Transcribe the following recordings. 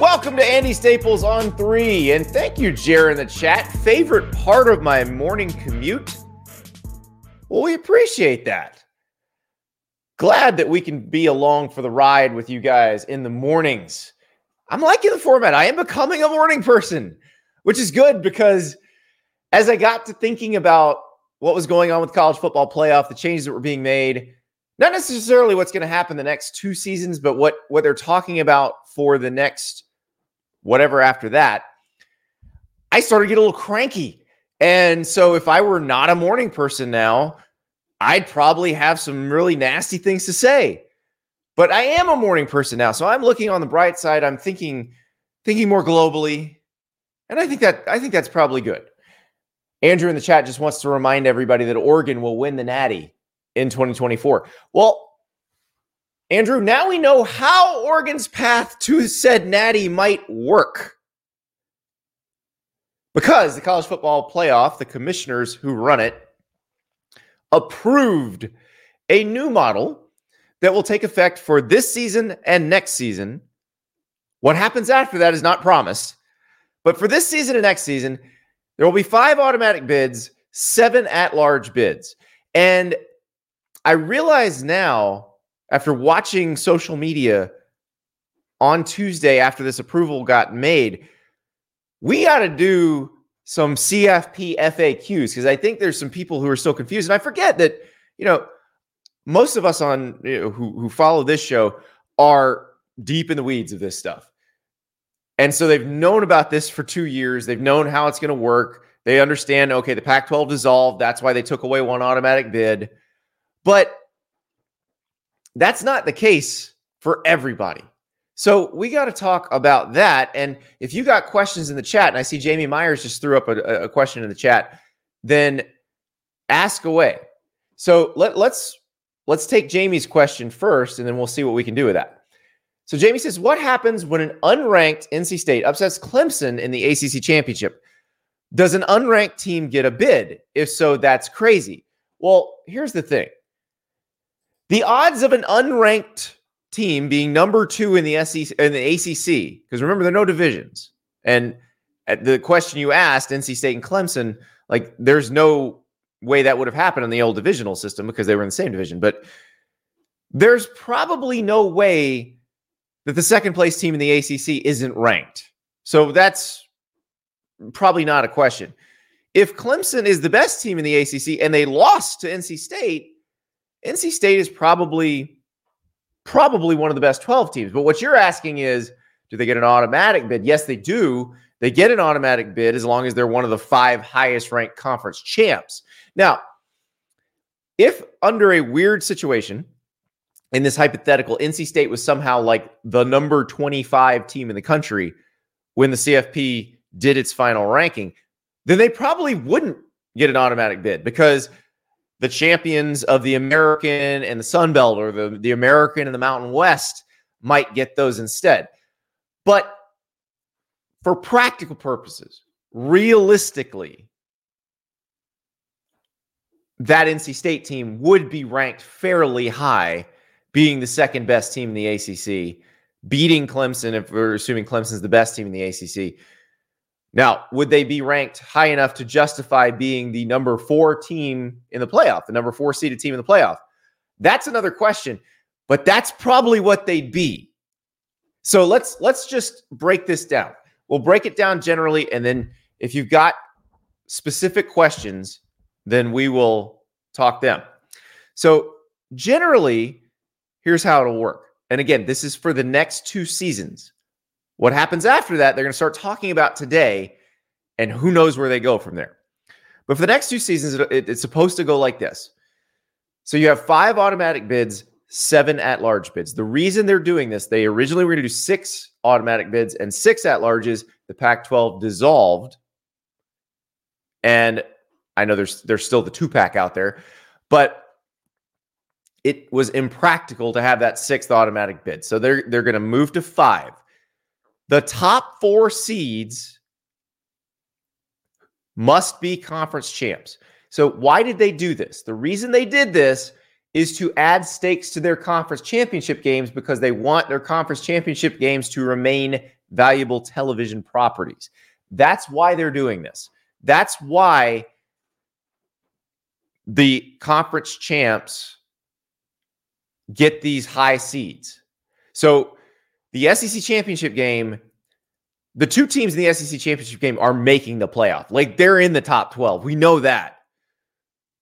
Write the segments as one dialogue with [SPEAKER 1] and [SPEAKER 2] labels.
[SPEAKER 1] Welcome to Andy Staples on three, and thank you, Jer, in the chat. Favorite part of my morning commute? Well, we appreciate that. Glad that we can be along for the ride with you guys in the mornings. I'm liking the format. I am becoming a morning person, which is good because as I got to thinking about what was going on with college football playoff, the changes that were being made, not necessarily what's going to happen the next two seasons, but what what they're talking about for the next whatever after that, I started to get a little cranky. And so if I were not a morning person now, I'd probably have some really nasty things to say. But I am a morning person now. So I'm looking on the bright side. I'm thinking thinking more globally. And I think that I think that's probably good. Andrew in the chat just wants to remind everybody that Oregon will win the Natty in 2024. Well, Andrew, now we know how Oregon's path to said natty might work. Because the college football playoff, the commissioners who run it, approved a new model that will take effect for this season and next season. What happens after that is not promised. But for this season and next season, there will be five automatic bids, seven at large bids. And I realize now after watching social media on Tuesday after this approval got made, we got to do some CFP FAQs because I think there's some people who are still confused. And I forget that, you know, most of us on you know, who, who follow this show are deep in the weeds of this stuff. And so they've known about this for two years. They've known how it's going to work. They understand, okay, the Pac 12 dissolved. That's why they took away one automatic bid. But that's not the case for everybody. So we got to talk about that. And if you got questions in the chat, and I see Jamie Myers just threw up a, a question in the chat, then ask away. So let, let's let's take Jamie's question first, and then we'll see what we can do with that. So Jamie says, "What happens when an unranked NC State upsets Clemson in the ACC championship? Does an unranked team get a bid? If so, that's crazy." Well, here's the thing. The odds of an unranked team being number two in the SEC in the ACC, because remember there are no divisions, and uh, the question you asked, NC State and Clemson, like there's no way that would have happened in the old divisional system because they were in the same division, but there's probably no way that the second place team in the ACC isn't ranked. So that's probably not a question. If Clemson is the best team in the ACC and they lost to NC State, NC State is probably probably one of the best 12 teams. But what you're asking is, do they get an automatic bid? Yes, they do. They get an automatic bid as long as they're one of the five highest ranked conference champs. Now, if under a weird situation, in this hypothetical, NC State was somehow like the number 25 team in the country when the CFP did its final ranking, then they probably wouldn't get an automatic bid because the champions of the American and the Sun Belt or the, the American and the Mountain West might get those instead. But for practical purposes, realistically, that NC State team would be ranked fairly high, being the second best team in the ACC, beating Clemson, if we're assuming Clemson's the best team in the ACC. Now, would they be ranked high enough to justify being the number four team in the playoff, the number four seeded team in the playoff? That's another question, but that's probably what they'd be. So let's let's just break this down. We'll break it down generally, and then if you've got specific questions, then we will talk them. So generally, here's how it'll work. And again, this is for the next two seasons. What happens after that, they're going to start talking about today, and who knows where they go from there. But for the next two seasons, it, it's supposed to go like this. So you have five automatic bids, seven at large bids. The reason they're doing this, they originally were going to do six automatic bids and six at larges. The Pac 12 dissolved. And I know there's there's still the two pack out there, but it was impractical to have that sixth automatic bid. So they're they're going to move to five. The top four seeds must be conference champs. So why did they do this? The reason they did this is to add stakes to their conference championship games because they want their conference championship games to remain valuable television properties. That's why they're doing this. That's why the conference champs get these high seeds. So the SEC championship game, the two teams in the SEC championship game are making the playoff. Like they're in the top 12. We know that.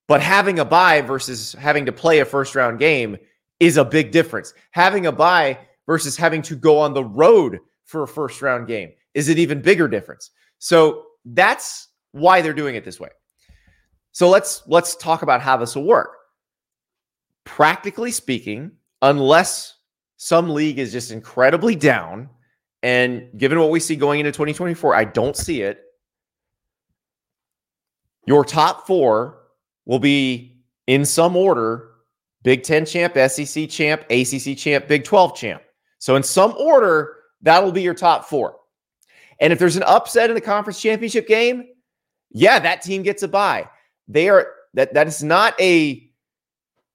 [SPEAKER 1] But having a bye versus having to play a first round game is a big difference. Having a bye versus having to go on the road for a first round game is an even bigger difference. So that's why they're doing it this way. So let's let's talk about how this will work. Practically speaking, unless some league is just incredibly down and given what we see going into 2024, I don't see it. Your top 4 will be in some order Big 10 champ, SEC champ, ACC champ, Big 12 champ. So, in some order, that'll be your top four. And if there's an upset in the conference championship game, yeah, that team gets a bye. They are that that is not a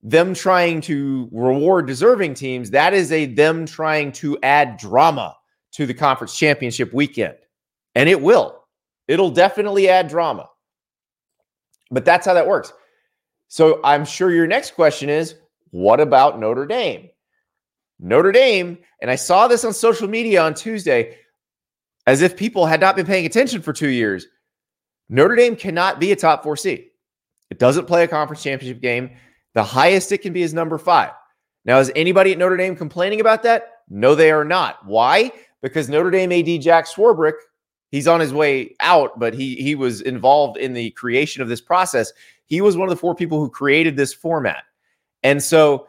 [SPEAKER 1] them trying to reward deserving teams. That is a them trying to add drama to the conference championship weekend. And it will. It'll definitely add drama. But that's how that works. So I'm sure your next question is what about Notre Dame? Notre Dame, and I saw this on social media on Tuesday, as if people had not been paying attention for two years. Notre Dame cannot be a top four seed. It doesn't play a conference championship game. The highest it can be is number five. Now, is anybody at Notre Dame complaining about that? No, they are not. Why? Because Notre Dame AD Jack Swarbrick, he's on his way out, but he he was involved in the creation of this process. He was one of the four people who created this format. And so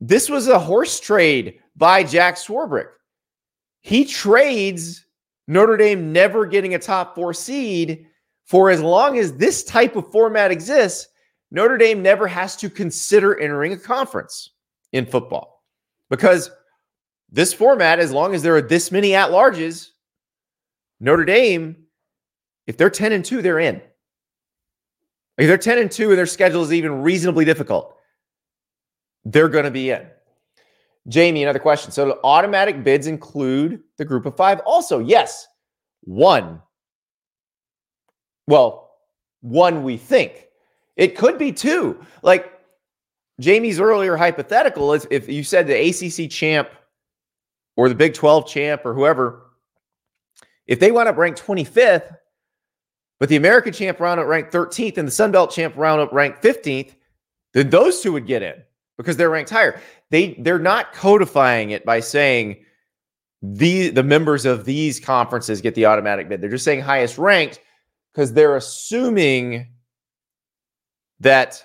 [SPEAKER 1] this was a horse trade by Jack Swarbrick. He trades Notre Dame never getting a top four seed for as long as this type of format exists. Notre Dame never has to consider entering a conference in football because this format, as long as there are this many at larges, Notre Dame, if they're 10 and 2, they're in. If they're 10 and 2 and their schedule is even reasonably difficult, they're going to be in. Jamie, another question. So, automatic bids include the group of five? Also, yes, one. Well, one we think. It could be two. Like Jamie's earlier hypothetical is if you said the ACC champ or the Big 12 champ or whoever, if they wind up ranked 25th, but the American champ round up ranked 13th and the Sun Belt champ round up ranked 15th, then those two would get in because they're ranked higher. They they're not codifying it by saying the the members of these conferences get the automatic bid. They're just saying highest ranked because they're assuming that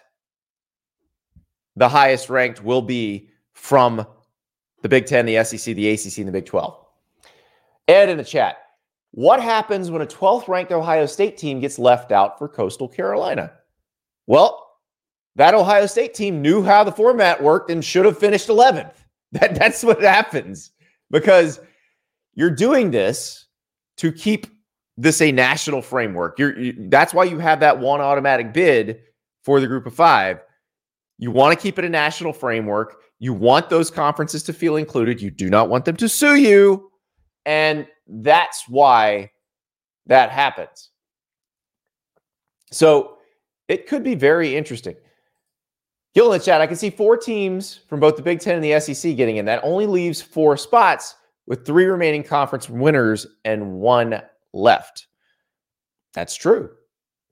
[SPEAKER 1] the highest ranked will be from the Big 10, the SEC, the ACC, and the Big 12. Ed in the chat. What happens when a 12th ranked Ohio State team gets left out for Coastal Carolina? Well, that Ohio State team knew how the format worked and should have finished 11th. That, that's what happens because you're doing this to keep this a national framework. You're, you, that's why you have that one automatic bid for the group of five. You want to keep it a national framework. You want those conferences to feel included. You do not want them to sue you. And that's why that happens. So it could be very interesting. Gil in the chat, I can see four teams from both the Big Ten and the SEC getting in. That only leaves four spots with three remaining conference winners and one left. That's true.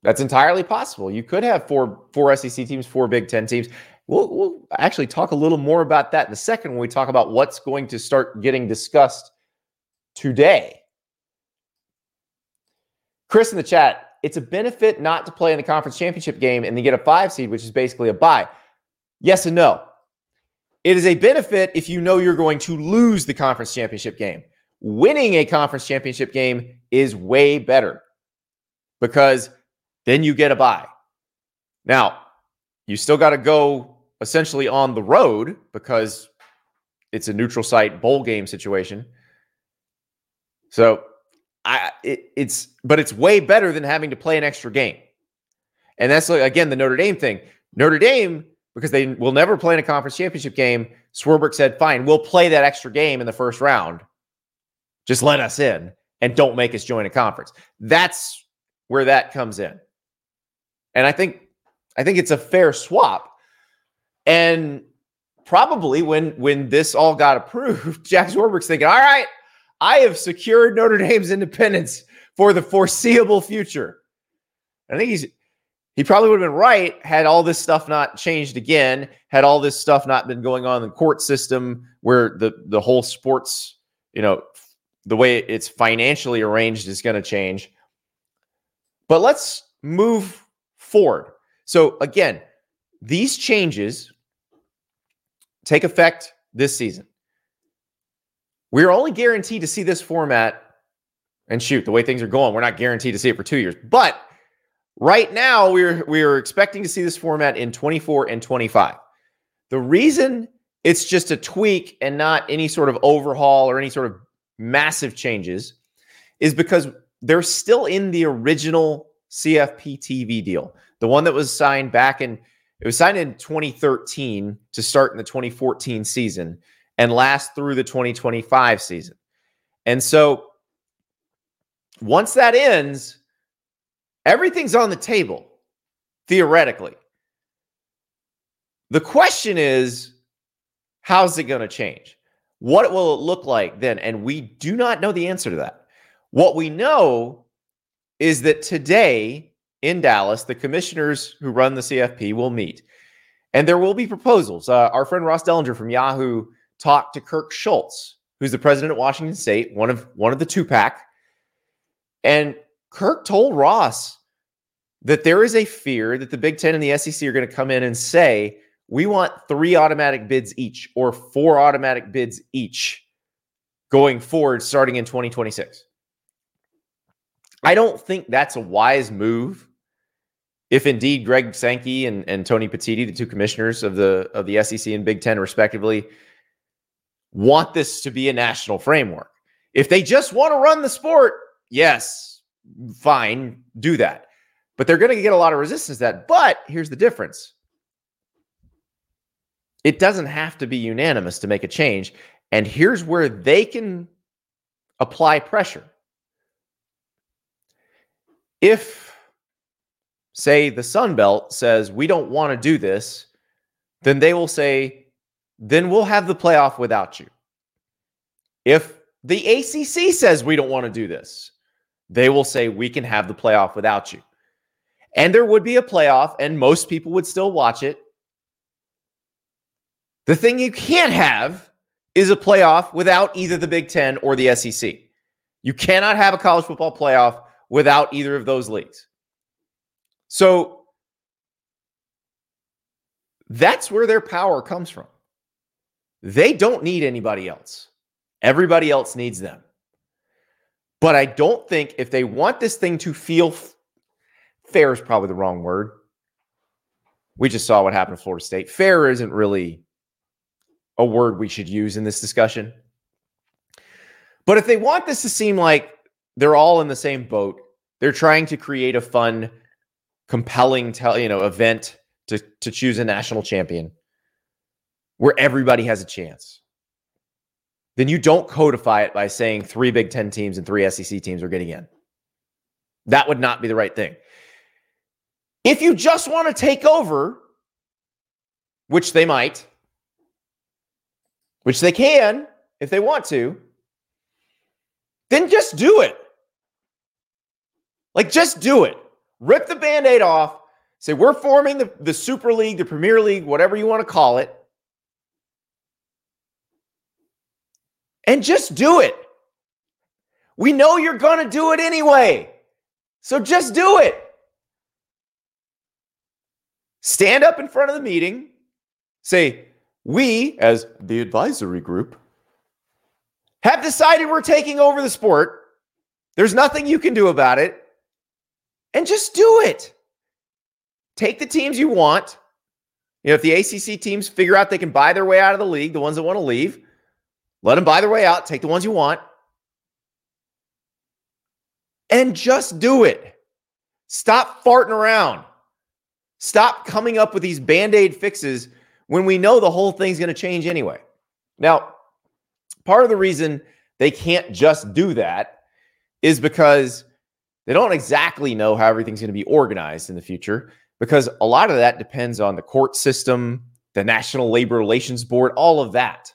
[SPEAKER 1] That's entirely possible. You could have four four SEC teams, four Big Ten teams. We'll, we'll actually talk a little more about that in a second when we talk about what's going to start getting discussed today. Chris in the chat, it's a benefit not to play in the conference championship game and then get a five seed, which is basically a bye. Yes and no. it is a benefit if you know you're going to lose the conference championship game. Winning a conference championship game is way better because then you get a bye. Now, you still got to go essentially on the road because it's a neutral site bowl game situation. So I it, it's but it's way better than having to play an extra game. And that's again the Notre Dame thing. Notre Dame because they will never play in a conference championship game. Swarbrick said, "Fine, we'll play that extra game in the first round. Just let us in and don't make us join a conference." That's where that comes in. And I think I think it's a fair swap. And probably when when this all got approved, Jack Swarbrick's thinking, all right, I have secured Notre Dame's independence for the foreseeable future. I think he's he probably would have been right had all this stuff not changed again, had all this stuff not been going on in the court system where the the whole sports, you know, the way it's financially arranged is going to change. But let's move forward. So again, these changes take effect this season. We're only guaranteed to see this format and shoot the way things are going. We're not guaranteed to see it for two years, but right now we're we're expecting to see this format in 24 and 25. The reason it's just a tweak and not any sort of overhaul or any sort of massive changes is because they're still in the original CFP TV deal, the one that was signed back in it was signed in 2013 to start in the 2014 season and last through the 2025 season. And so once that ends, everything's on the table theoretically. The question is how's it going to change? What will it look like then? And we do not know the answer to that. What we know is that today in Dallas, the commissioners who run the CFP will meet, and there will be proposals. Uh, our friend Ross Dellenger from Yahoo talked to Kirk Schulz, who's the president of Washington State, one of one of the two pack, and Kirk told Ross that there is a fear that the Big Ten and the SEC are going to come in and say we want three automatic bids each or four automatic bids each going forward starting in 2026. I don't think that's a wise move. If indeed Greg Sankey and, and Tony Petitti, the two commissioners of the of the SEC and Big Ten, respectively, want this to be a national framework. If they just want to run the sport, yes, fine, do that. But they're going to get a lot of resistance to that. But here's the difference. It doesn't have to be unanimous to make a change. And here's where they can apply pressure if, say, the Sun Belt says, we don't want to do this, then they will say, then we'll have the playoff without you. If the ACC says we don't want to do this, they will say we can have the playoff without you. And there would be a playoff, and most people would still watch it. The thing you can't have is a playoff without either the Big Ten or the SEC. You cannot have a college football playoff without either of those leagues. So that's where their power comes from. They don't need anybody else. Everybody else needs them. But I don't think if they want this thing to feel f- fair is probably the wrong word. We just saw what happened to Florida State. Fair isn't really a word we should use in this discussion. But if they want this to seem like they're all in the same boat. They're trying to create a fun, compelling, tell you know, event to to choose a national champion where everybody has a chance. Then you don't codify it by saying three Big Ten teams and three SEC teams are getting in. That would not be the right thing. If you just want to take over, which they might, which they can if they want to, then just do it. Like, just do it. Rip the band aid off. Say, we're forming the, the Super League, the Premier League, whatever you want to call it. And just do it. We know you're going to do it anyway. So just do it. Stand up in front of the meeting. Say, we, as the advisory group, have decided we're taking over the sport. There's nothing you can do about it. And just do it. Take the teams you want. You know, if the ACC teams figure out they can buy their way out of the league, the ones that want to leave, let them buy their way out. Take the ones you want. And just do it. Stop farting around. Stop coming up with these band aid fixes when we know the whole thing's going to change anyway. Now, part of the reason they can't just do that is because they don't exactly know how everything's going to be organized in the future because a lot of that depends on the court system, the National Labor Relations Board, all of that.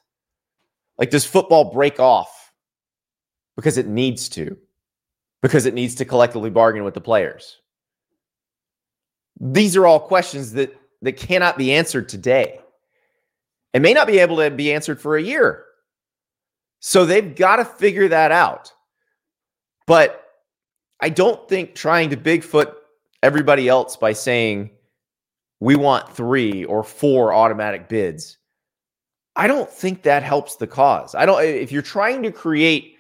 [SPEAKER 1] Like, does football break off because it needs to? Because it needs to collectively bargain with the players? These are all questions that, that cannot be answered today and may not be able to be answered for a year. So they've got to figure that out. But I don't think trying to Bigfoot everybody else by saying we want three or four automatic bids. I don't think that helps the cause. I don't if you're trying to create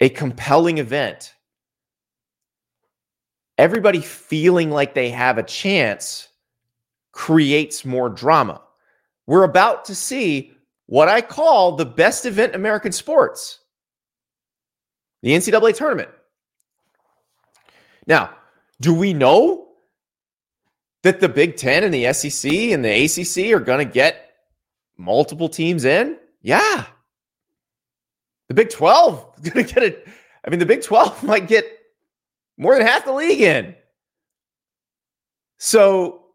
[SPEAKER 1] a compelling event, everybody feeling like they have a chance creates more drama. We're about to see what I call the best event in American sports the NCAA tournament. Now, do we know that the Big Ten and the SEC and the ACC are going to get multiple teams in? Yeah. The Big 12 is going to get it. I mean, the Big 12 might get more than half the league in. So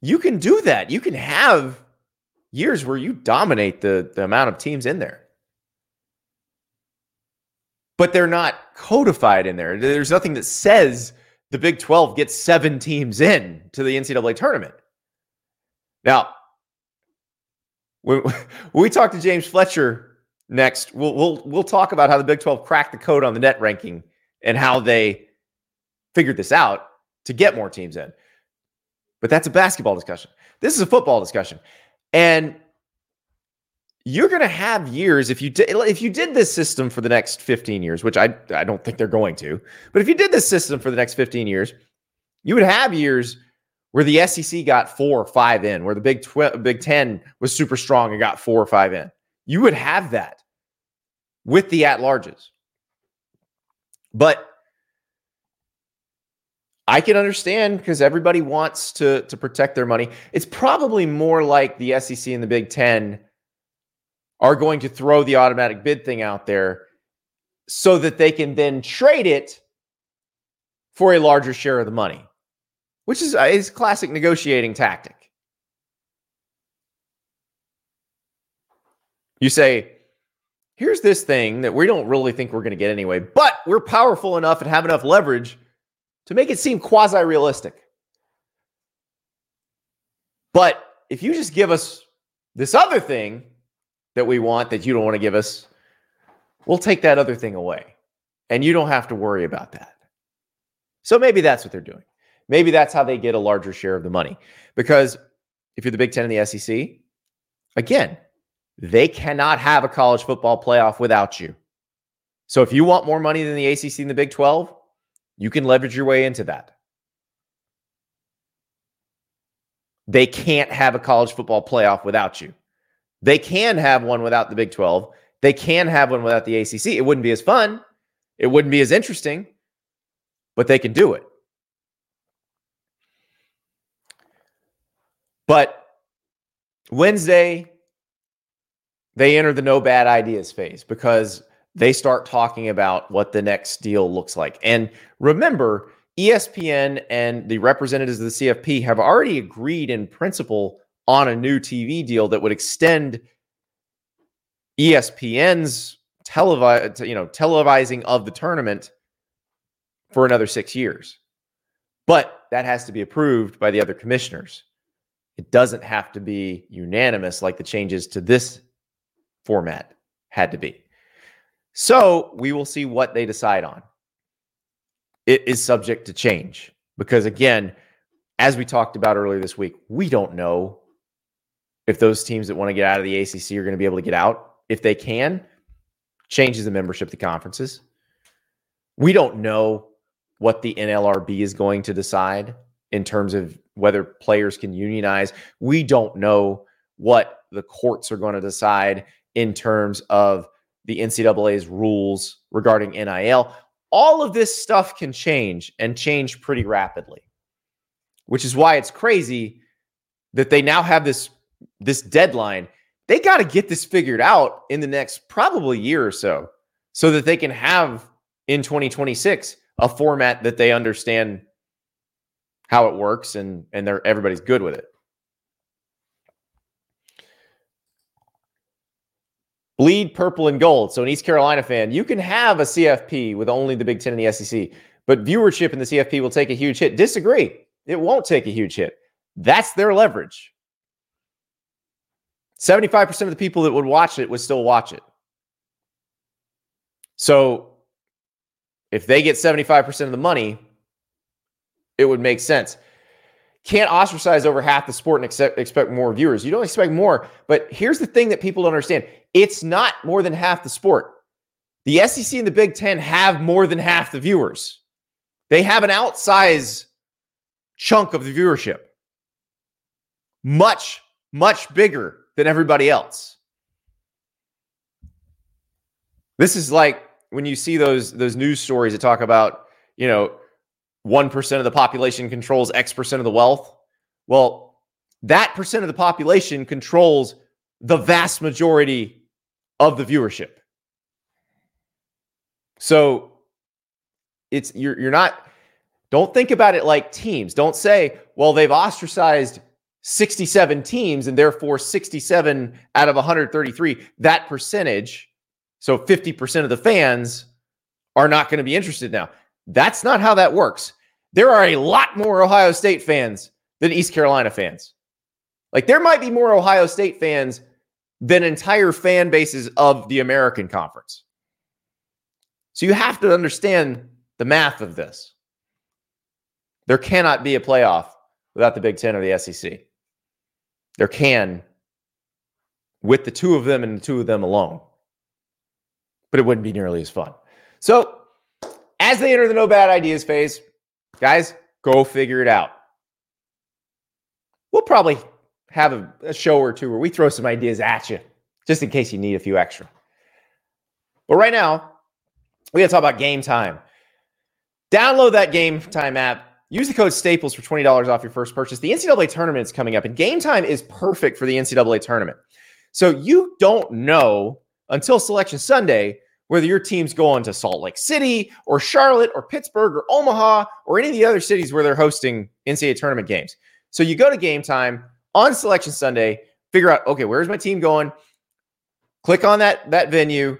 [SPEAKER 1] you can do that. You can have years where you dominate the, the amount of teams in there. But they're not codified in there. There's nothing that says the Big 12 gets seven teams in to the NCAA tournament. Now, when, we talk to James Fletcher next, we'll, we'll, we'll talk about how the Big 12 cracked the code on the net ranking and how they figured this out to get more teams in. But that's a basketball discussion. This is a football discussion. And you're going to have years if you did if you did this system for the next 15 years, which I I don't think they're going to. But if you did this system for the next 15 years, you would have years where the SEC got 4 or 5 in, where the Big tw- Big 10 was super strong and got 4 or 5 in. You would have that with the at-larges. But I can understand because everybody wants to to protect their money. It's probably more like the SEC and the Big Ten are going to throw the automatic bid thing out there so that they can then trade it for a larger share of the money, which is uh, a classic negotiating tactic. You say, here's this thing that we don't really think we're going to get anyway, but we're powerful enough and have enough leverage to make it seem quasi realistic. But if you just give us this other thing that we want that you don't want to give us, we'll take that other thing away. And you don't have to worry about that. So maybe that's what they're doing. Maybe that's how they get a larger share of the money. Because if you're the Big Ten and the SEC, again, they cannot have a college football playoff without you. So if you want more money than the ACC and the Big 12, you can leverage your way into that. They can't have a college football playoff without you. They can have one without the Big 12. They can have one without the ACC. It wouldn't be as fun. It wouldn't be as interesting, but they can do it. But Wednesday, they enter the no bad ideas phase because they start talking about what the next deal looks like. And remember, ESPN and the representatives of the CFP have already agreed in principle on a new TV deal that would extend ESPN's televi- you know, televising of the tournament for another 6 years. But that has to be approved by the other commissioners. It doesn't have to be unanimous like the changes to this format had to be. So we will see what they decide on. It is subject to change because, again, as we talked about earlier this week, we don't know if those teams that want to get out of the ACC are going to be able to get out. If they can, changes the membership to conferences. We don't know what the NLRB is going to decide in terms of whether players can unionize. We don't know what the courts are going to decide in terms of the NCAA's rules regarding NIL. All of this stuff can change and change pretty rapidly, which is why it's crazy that they now have this this deadline. They got to get this figured out in the next probably year or so so that they can have in 2026 a format that they understand how it works and and they're everybody's good with it. Bleed purple and gold. So, an East Carolina fan, you can have a CFP with only the Big Ten and the SEC, but viewership in the CFP will take a huge hit. Disagree. It won't take a huge hit. That's their leverage. 75% of the people that would watch it would still watch it. So, if they get 75% of the money, it would make sense. Can't ostracize over half the sport and expect, expect more viewers. You don't expect more. But here's the thing that people don't understand it's not more than half the sport. The SEC and the Big Ten have more than half the viewers. They have an outsized chunk of the viewership, much, much bigger than everybody else. This is like when you see those those news stories that talk about, you know, 1% of the population controls X percent of the wealth. Well, that percent of the population controls the vast majority of the viewership. So it's you're you're not don't think about it like teams. Don't say, well, they've ostracized 67 teams and therefore 67 out of 133, that percentage, so 50% of the fans are not going to be interested now. That's not how that works. There are a lot more Ohio State fans than East Carolina fans. Like there might be more Ohio State fans than entire fan bases of the American Conference. So you have to understand the math of this. There cannot be a playoff without the Big Ten or the SEC. There can with the two of them and the two of them alone, but it wouldn't be nearly as fun. So as they enter the no bad ideas phase, guys, go figure it out. We'll probably have a, a, show or two where we throw some ideas at you just in case you need a few extra. But right now, we got to talk about Gametime. Download that Gametime app. Use the code Staples for $20 off your first purchase. The NCAA tournament is coming up, and Gametime is perfect for the NCAA tournament. So you don't know until Selection Sunday whether your team's going to Salt Lake City or Charlotte or Pittsburgh or Omaha or any of the other cities where they're hosting NCAA tournament games. So you go to Gametime on Selection Sunday, figure out, okay, where's my team going? Click on that, that venue.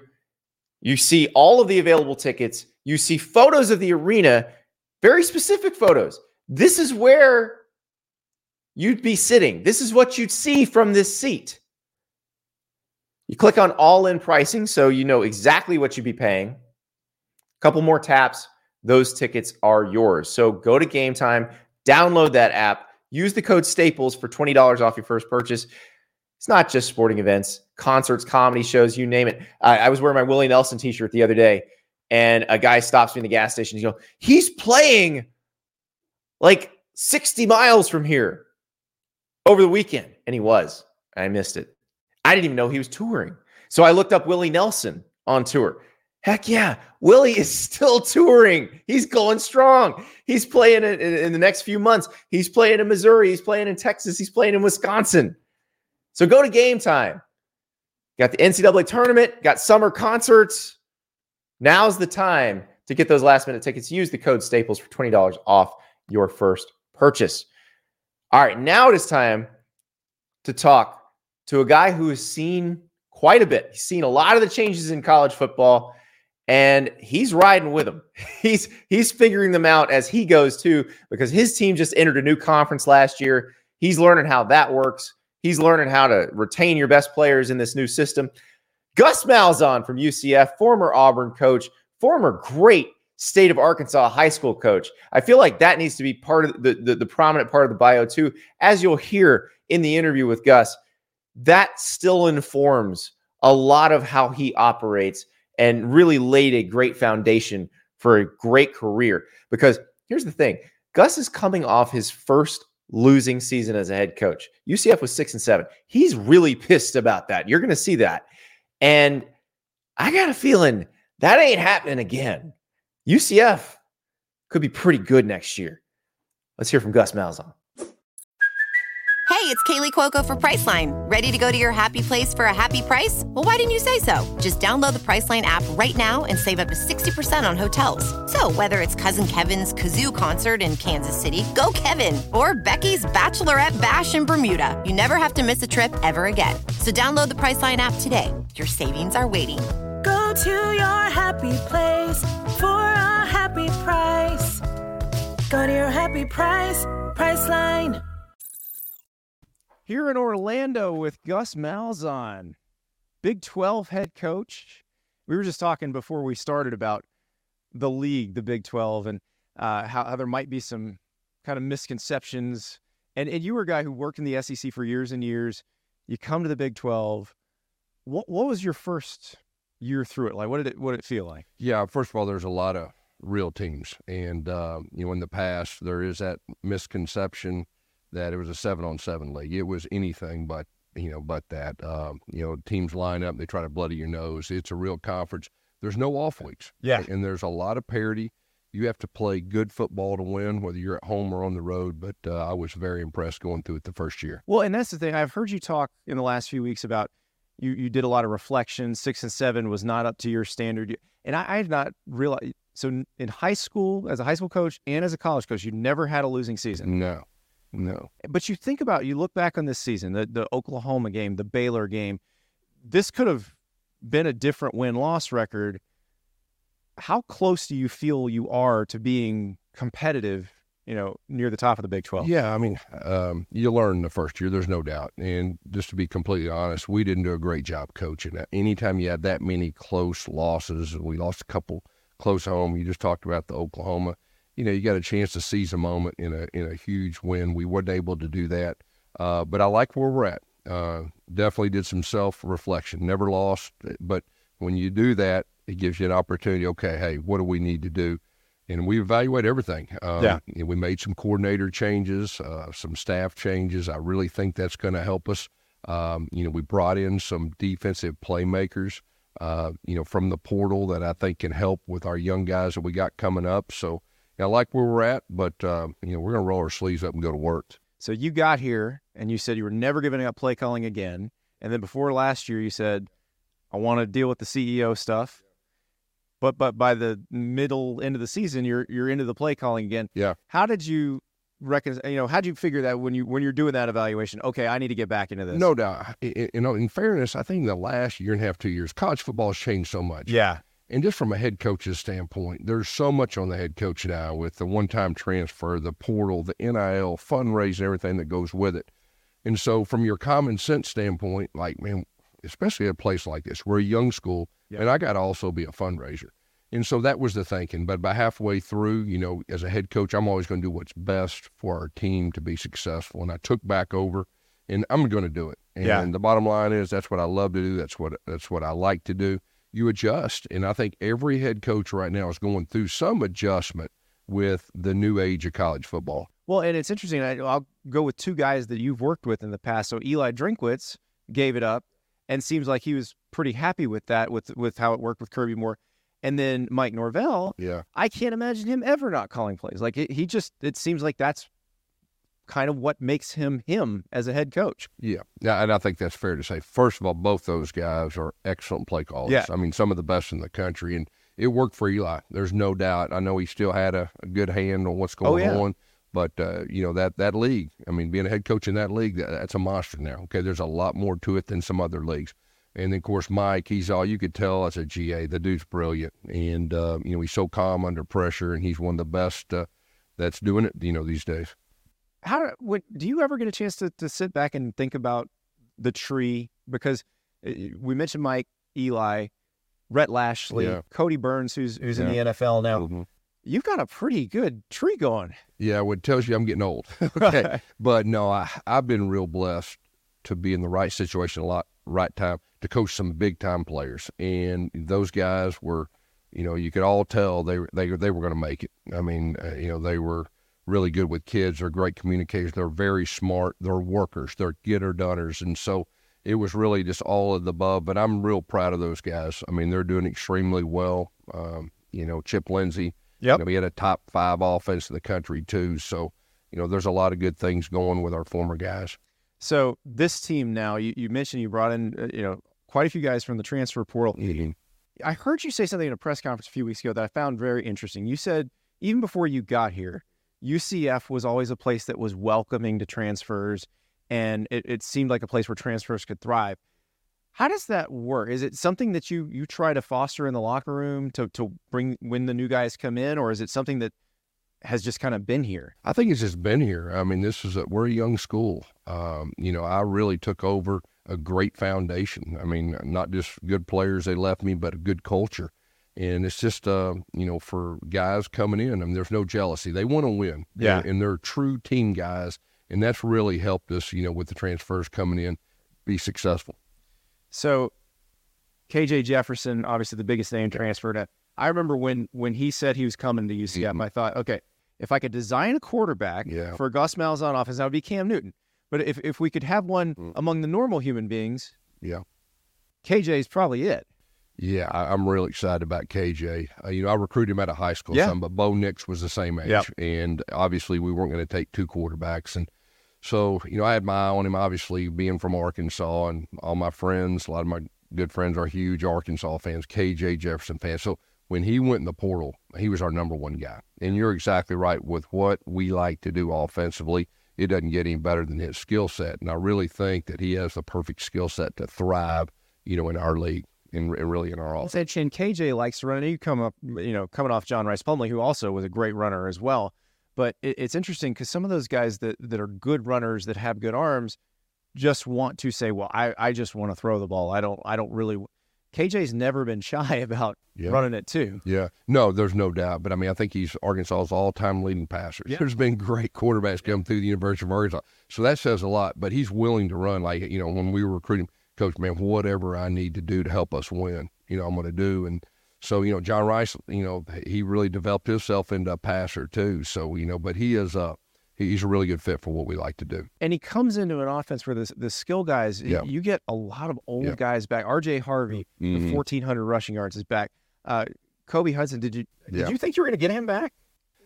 [SPEAKER 1] You see all of the available tickets. You see photos of the arena, very specific photos. This is where you'd be sitting. This is what you'd see from this seat. You click on all in pricing so you know exactly what you'd be paying. A couple more taps, those tickets are yours. So go to Gametime, download that app, Use the code Staples for $20 off your first purchase. It's not just sporting events, concerts, comedy shows, you name it. I, I was wearing my Willie Nelson t shirt the other day, and a guy stops me in the gas station. He's going, He's playing like 60 miles from here over the weekend. And he was. I missed it. I didn't even know he was touring. So I looked up Willie Nelson on tour. Heck yeah, Willie is still touring. He's going strong. He's playing in, in, in, the next few months. He's playing in Missouri. He's playing in Texas. He's playing in Wisconsin. So go to Gametime. Got the NCAA tournament, got summer concerts. Now's the time to get those last minute tickets. Use the code Staples for $20 off your first purchase. All right, now it is time to talk to a guy who has seen quite a bit. He's seen a lot of the changes in college football and he's riding with them. He's he's figuring them out as he goes too, because his team just entered a new conference last year. He's learning how that works. He's learning how to retain your best players in this new system. Gus Malzahn from UCF, former Auburn coach, former great state of Arkansas high school coach. I feel like that needs to be part of the, the, the prominent part of the bio too. As you'll hear in the interview with Gus, that still informs a lot of how he operates and really laid a great foundation for a great career. Because here's the thing Gus is coming off his first losing season as a head coach. UCF was six and seven. He's really pissed about that. You're going to see that. And I got a feeling that ain't happening again. UCF could be pretty good next year. Let's hear from Gus Malzahn.
[SPEAKER 2] Hey, it's Kaley Cuoco for Priceline. Ready to go to your happy place for a happy price? Well, why didn't you say so? Just download the Priceline app right now and save up to 60% on hotels. So, whether it's Cousin Kevin's Kazoo concert in Kansas City, go Kevin, or Becky's Bachelorette Bash in Bermuda, you never have to miss a trip ever again. So, download the Priceline app today. Your savings are waiting.
[SPEAKER 3] Go to your happy place for a happy price. Go to your happy price, Priceline.
[SPEAKER 4] Here in Orlando with Gus Malzahn, Big 12 head coach. We were just talking before we started about the league, the Big 12, and uh, how, how there might be some kind of misconceptions. And, and you were a guy who worked in the SEC for years and years. You come to the Big 12. What, what was your first year through it like? What did it, what did it feel like?
[SPEAKER 5] Yeah, first of all, there's a lot of real teams. And, uh, you know, in the past, there is that misconception that it was a seven on seven league. It was anything but you know but that. Um, you know, teams line up, they try to bloody your nose. It's a real conference. There's no off weeks.
[SPEAKER 4] Yeah,
[SPEAKER 5] and there's a lot of parity. You have to play good football to win, whether you're at home or on the road. But uh, I was very impressed going through it the first year.
[SPEAKER 4] Well, and that's the thing. I've heard you talk in the last few weeks about you. You did a lot of reflection. Six and seven was not up to your standard, and I, I had not realized. So in high school, as a high school coach and as a college coach, you never had a losing season.
[SPEAKER 5] No. No.
[SPEAKER 4] But you think about, you look back on this season, the, the Oklahoma game, the Baylor game, this could have been a different win loss record. How close do you feel you are to being competitive, you know, near the top of the Big 12?
[SPEAKER 5] Yeah, I mean, um, you learn the first year, there's no doubt. And just to be completely honest, we didn't do a great job coaching. Anytime you had that many close losses, we lost a couple close home. You just talked about the Oklahoma you know, you got a chance to seize a moment in a in a huge win. We weren't able to do that, uh, but I like where we're at. Uh, definitely did some self reflection. Never lost, but when you do that, it gives you an opportunity. Okay, hey, what do we need to do? And we evaluate everything. Um,
[SPEAKER 4] yeah.
[SPEAKER 5] We made some coordinator changes, uh, some staff changes. I really think that's going to help us. Um, you know, we brought in some defensive playmakers, uh, you know, from the portal that I think can help with our young guys that we got coming up. So I like where we're at, but uh, you know we're going to roll our sleeves up and go to work.
[SPEAKER 4] So you got here and you said you were never giving up play calling again, and then before last year you said, "I want to deal with the CEO stuff." But but by the middle end of the season, you're you're into the play calling again.
[SPEAKER 5] Yeah.
[SPEAKER 4] How did you reckon? You know, how did you figure that when you when you're doing that evaluation? Okay, I need to get back into this.
[SPEAKER 5] No doubt. You know, in fairness, I think the last year and a half, two years, college football has changed so much.
[SPEAKER 4] Yeah.
[SPEAKER 5] And just from a head coach's standpoint, there's so much on the head coach now with the one time transfer, the portal, the NIL, fundraising, everything that goes with it. And so, from your common sense standpoint, like, man, especially at a place like this, we're a young school, yep. and I got to also be a fundraiser. And so that was the thinking. But by halfway through, you know, as a head coach, I'm always going to do what's best for our team to be successful. And I took back over, and I'm going to do it. And
[SPEAKER 4] yeah.
[SPEAKER 5] the bottom line is that's what I love to do. That's what that's what I like to do you adjust. And I think every head coach right now is going through some adjustment with the new age of college football.
[SPEAKER 4] Well, and it's interesting. I, will go with two guys that you've worked with in the past. So Eli Drinkwitz gave it up, and seems like he was pretty happy with that, with with how it worked with Kirby Moore. And then Mike Norvell,
[SPEAKER 5] yeah,
[SPEAKER 4] I can't imagine him ever not calling plays. Like it, he just, it seems like that's kind of what makes him him as a head coach.
[SPEAKER 5] Yeah. Yeah, and I think that's fair to say. First of all, both those guys are excellent play callers.
[SPEAKER 4] Yeah.
[SPEAKER 5] I mean, some of the best in the country. And it worked for Eli. There's no doubt. I know he still had a, a good hand on what's going
[SPEAKER 4] oh, yeah.
[SPEAKER 5] on. But uh, you know that that league. I mean, being a head coach in that league, that, that's a monster now. Okay, there's a lot more to it than some other leagues. And then, of course, Mike, he's all you could tell as a GA. The dude's brilliant, and uh, you know he's so calm under pressure, and he's one of the best uh, that's doing it. You know these days
[SPEAKER 4] how what, do you ever get a chance to, to sit back and think about the tree because eh, we mentioned Mike Eli Rhett Lashlee,
[SPEAKER 5] Yeah.
[SPEAKER 4] Kodi Burns, who's who's in the NFL now.
[SPEAKER 5] Mhm.
[SPEAKER 4] You've got a pretty good tree going.
[SPEAKER 5] Yeah, it tells you I'm getting old. okay. But no, I, I've been real blessed to be in the right situation a lot, right time to coach some big time players. And those guys were, you know, you could all tell they, were- they, they were going to make it. I mean, uh, you know, they were really good with kids. They're great communicators. They're very smart. They're workers. They're getter doners. And so it was really just all of the above. But I'm real proud of those guys. I mean, they're doing extremely well. Um, you know, Chip Lindsey,
[SPEAKER 4] Yep.
[SPEAKER 5] you know, he had a top five offense in the country too. So, you know, there's a lot of good things going with our former guys.
[SPEAKER 4] So this team now, you, you mentioned you brought in, uh, you know, quite a few guys from the transfer portal. I heard you say something in a press conference a few weeks ago that I found very interesting. You said even before you got here, UCF was always a place that was welcoming to transfers, and it, it seemed like a place where transfers could thrive. How does that work? Is it something that you you try to foster in the locker room to to bring when the new guys come in, or is it something that has just kind of been here?
[SPEAKER 5] I think it's just been here. I mean, this is a, we're a young school. Um, you know, I really took over a great foundation. I mean, not just good players they left me, but a good culture. And it's just, uh, you know, for guys coming in, I mean, there's no jealousy. They want to win.
[SPEAKER 4] Yeah.
[SPEAKER 5] And, and they're true team guys. And that's really helped us, you know, with the transfers coming in, be successful.
[SPEAKER 4] So, KJ Jefferson, obviously the biggest name transfer At, I remember when when he said he was coming to UCF,
[SPEAKER 5] Mhm.
[SPEAKER 4] I thought, okay, if I could design a quarterback
[SPEAKER 5] Yeah.
[SPEAKER 4] for Gus Malzahn offense, that would be Cam Newton. But if if we could have one
[SPEAKER 5] Mm.
[SPEAKER 4] among the normal human beings,
[SPEAKER 5] Yeah.
[SPEAKER 4] KJ is probably it.
[SPEAKER 5] Yeah, I, I'm real excited about KJ. Uh, you know, I recruited him out of high school
[SPEAKER 4] Yeah.
[SPEAKER 5] some, but Bo Nix was the same age,
[SPEAKER 4] Yep.
[SPEAKER 5] and obviously we weren't going to take two quarterbacks, and so you know I had my eye on him. Obviously, being from Arkansas, and all my friends, a lot of my good friends are huge Arkansas fans, KJ Jefferson fans. So when he went in the portal, he was our number one guy. And you're exactly right with what we like to do offensively. It doesn't get any better than his skill set, and I really think that he has the perfect skill set to thrive, you know, in our league and, really in our offense.
[SPEAKER 4] And KJ likes to run. And you come up, you know, coming off John Rhys Plumlee, who also was a great runner as well. But it, it's interesting because some of those guys that that are good runners that have good arms just want to say, well, I, I just want to throw the ball. I don't I don't really. KJ's never been shy about
[SPEAKER 5] Yeah.
[SPEAKER 4] running it too.
[SPEAKER 5] Yeah, no, there's no doubt. But I mean, I think he's Arkansas's all-time leading passer.
[SPEAKER 4] Yeah.
[SPEAKER 5] There's been great quarterbacks come through the University of Arkansas, so that says a lot. But he's willing to run. Like you know, when we were recruiting, coach, man, whatever I need to do to help us win, you know, I'm going to do. And so you know, John Rhys, you know, he really developed himself into a passer too. So you know, but he is uh he's a really good fit for what we like to do.
[SPEAKER 4] And he comes into an offense where the the skill guys,
[SPEAKER 5] Yeah.
[SPEAKER 4] you get a lot of old
[SPEAKER 5] Yeah.
[SPEAKER 4] guys back. R.J. Harvey,
[SPEAKER 5] Mhm.
[SPEAKER 4] the 1,400 rushing yards is back. Uh, Kobe Hudson, did you
[SPEAKER 5] Yeah.
[SPEAKER 4] did you think you were going to get him back?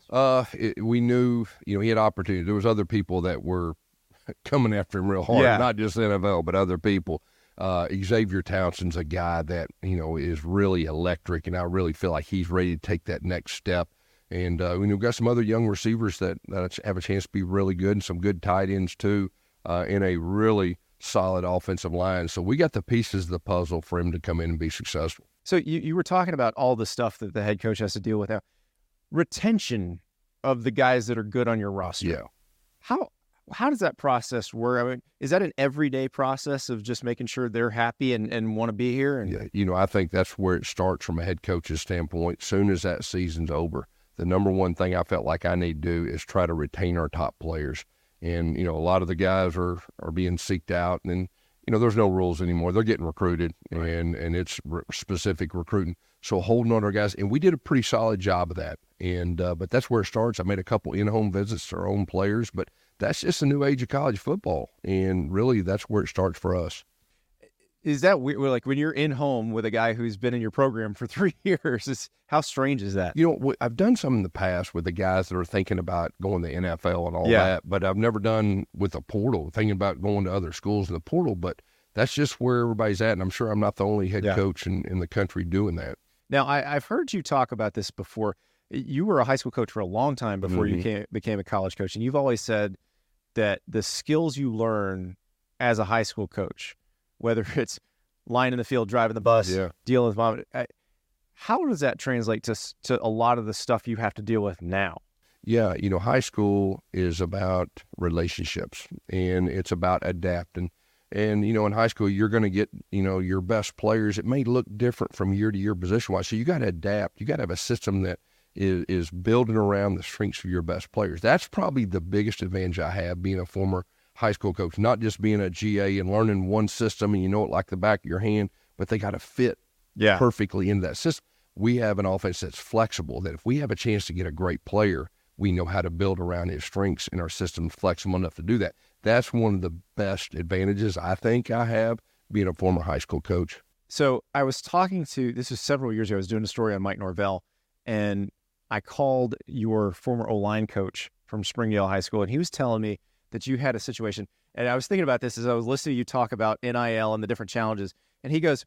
[SPEAKER 5] Uh, it, we knew, you know, he had opportunity. There was other people that were coming after him real hard,
[SPEAKER 4] Yeah.
[SPEAKER 5] not just NFL, but other people. Uh, Xavier Townsend's a guy that you know is really electric, and I really feel like he's ready to take that next step. And uh, we've got some other young receivers that, that have a chance to be really good, and some good tight ends too, uh, in a really solid offensive line. So we got the pieces of the puzzle for him to come in and be successful.
[SPEAKER 4] So you, you were talking about all the stuff that the head coach has to deal with now. Retention of the guys that are good on your roster.
[SPEAKER 5] Yeah.
[SPEAKER 4] How how does that process work? I mean, is that an everyday process of just making sure they're happy and, and want to be here? And
[SPEAKER 5] Yeah, you know, I think that's where it starts from a head coach's standpoint. Soon as that season's over, the number one thing I felt like I need to do is try to retain our top players. And you know, a lot of the guys are are being seeked out, and you know, there's no rules anymore. They're getting recruited, and and it's re- specific recruiting. So holding on to our guys, and we did a pretty solid job of that. And uh, but that's where it starts. I made a couple in-home visits to our own players, but that's just the new age of college football, and really that's where it starts for us.
[SPEAKER 4] Is that weird? Like when you're in home with a guy who's been in your program for three years, is how strange is that?
[SPEAKER 5] You know, I've done some in the past with the guys that are thinking about going to the NFL and all
[SPEAKER 4] Yeah.
[SPEAKER 5] that, but I've never done with the portal, thinking about going to other schools in the portal. But that's just where everybody's at, and I'm sure I'm not the only head
[SPEAKER 4] Yeah.
[SPEAKER 5] coach in, in the country doing that.
[SPEAKER 4] Now, I, I've heard you talk about this before. You were a high school coach for a long time before you
[SPEAKER 5] Mhm.
[SPEAKER 4] came, became a college coach, and you've always said that the skills you learn as a high school coach, whether it's lying in the field, driving the bus,
[SPEAKER 5] Yeah.
[SPEAKER 4] dealing with mom, I- how does that translate to to a lot of the stuff you have to deal with now?
[SPEAKER 5] Yeah, you know, high school is about relationships and it's about adapting. And you know, in high school, you're going to get you know your best players. It may look different from year to year, position wise. So you got to adapt. You got to have a system that is is building around the strengths of your best players. That's probably the biggest advantage I have being a former high school coach, not just being a GA and learning one system and you know it like the back of your hand, but they got to fit
[SPEAKER 4] Yeah.
[SPEAKER 5] perfectly into that system. We have an offense that's flexible. That if we have a chance to get a great player, we know how to build around his strengths, and our system's flexible enough to do that. That's one of the best advantages I think I have being a former high school coach.
[SPEAKER 4] So I was talking to this is several years ago. I was doing a story on Mike Norvell, and I called your former O line coach from Springdale High School, and he was telling me that you had a situation. And I was thinking about this as I was listening to you talk about NIL and the different challenges. And he goes,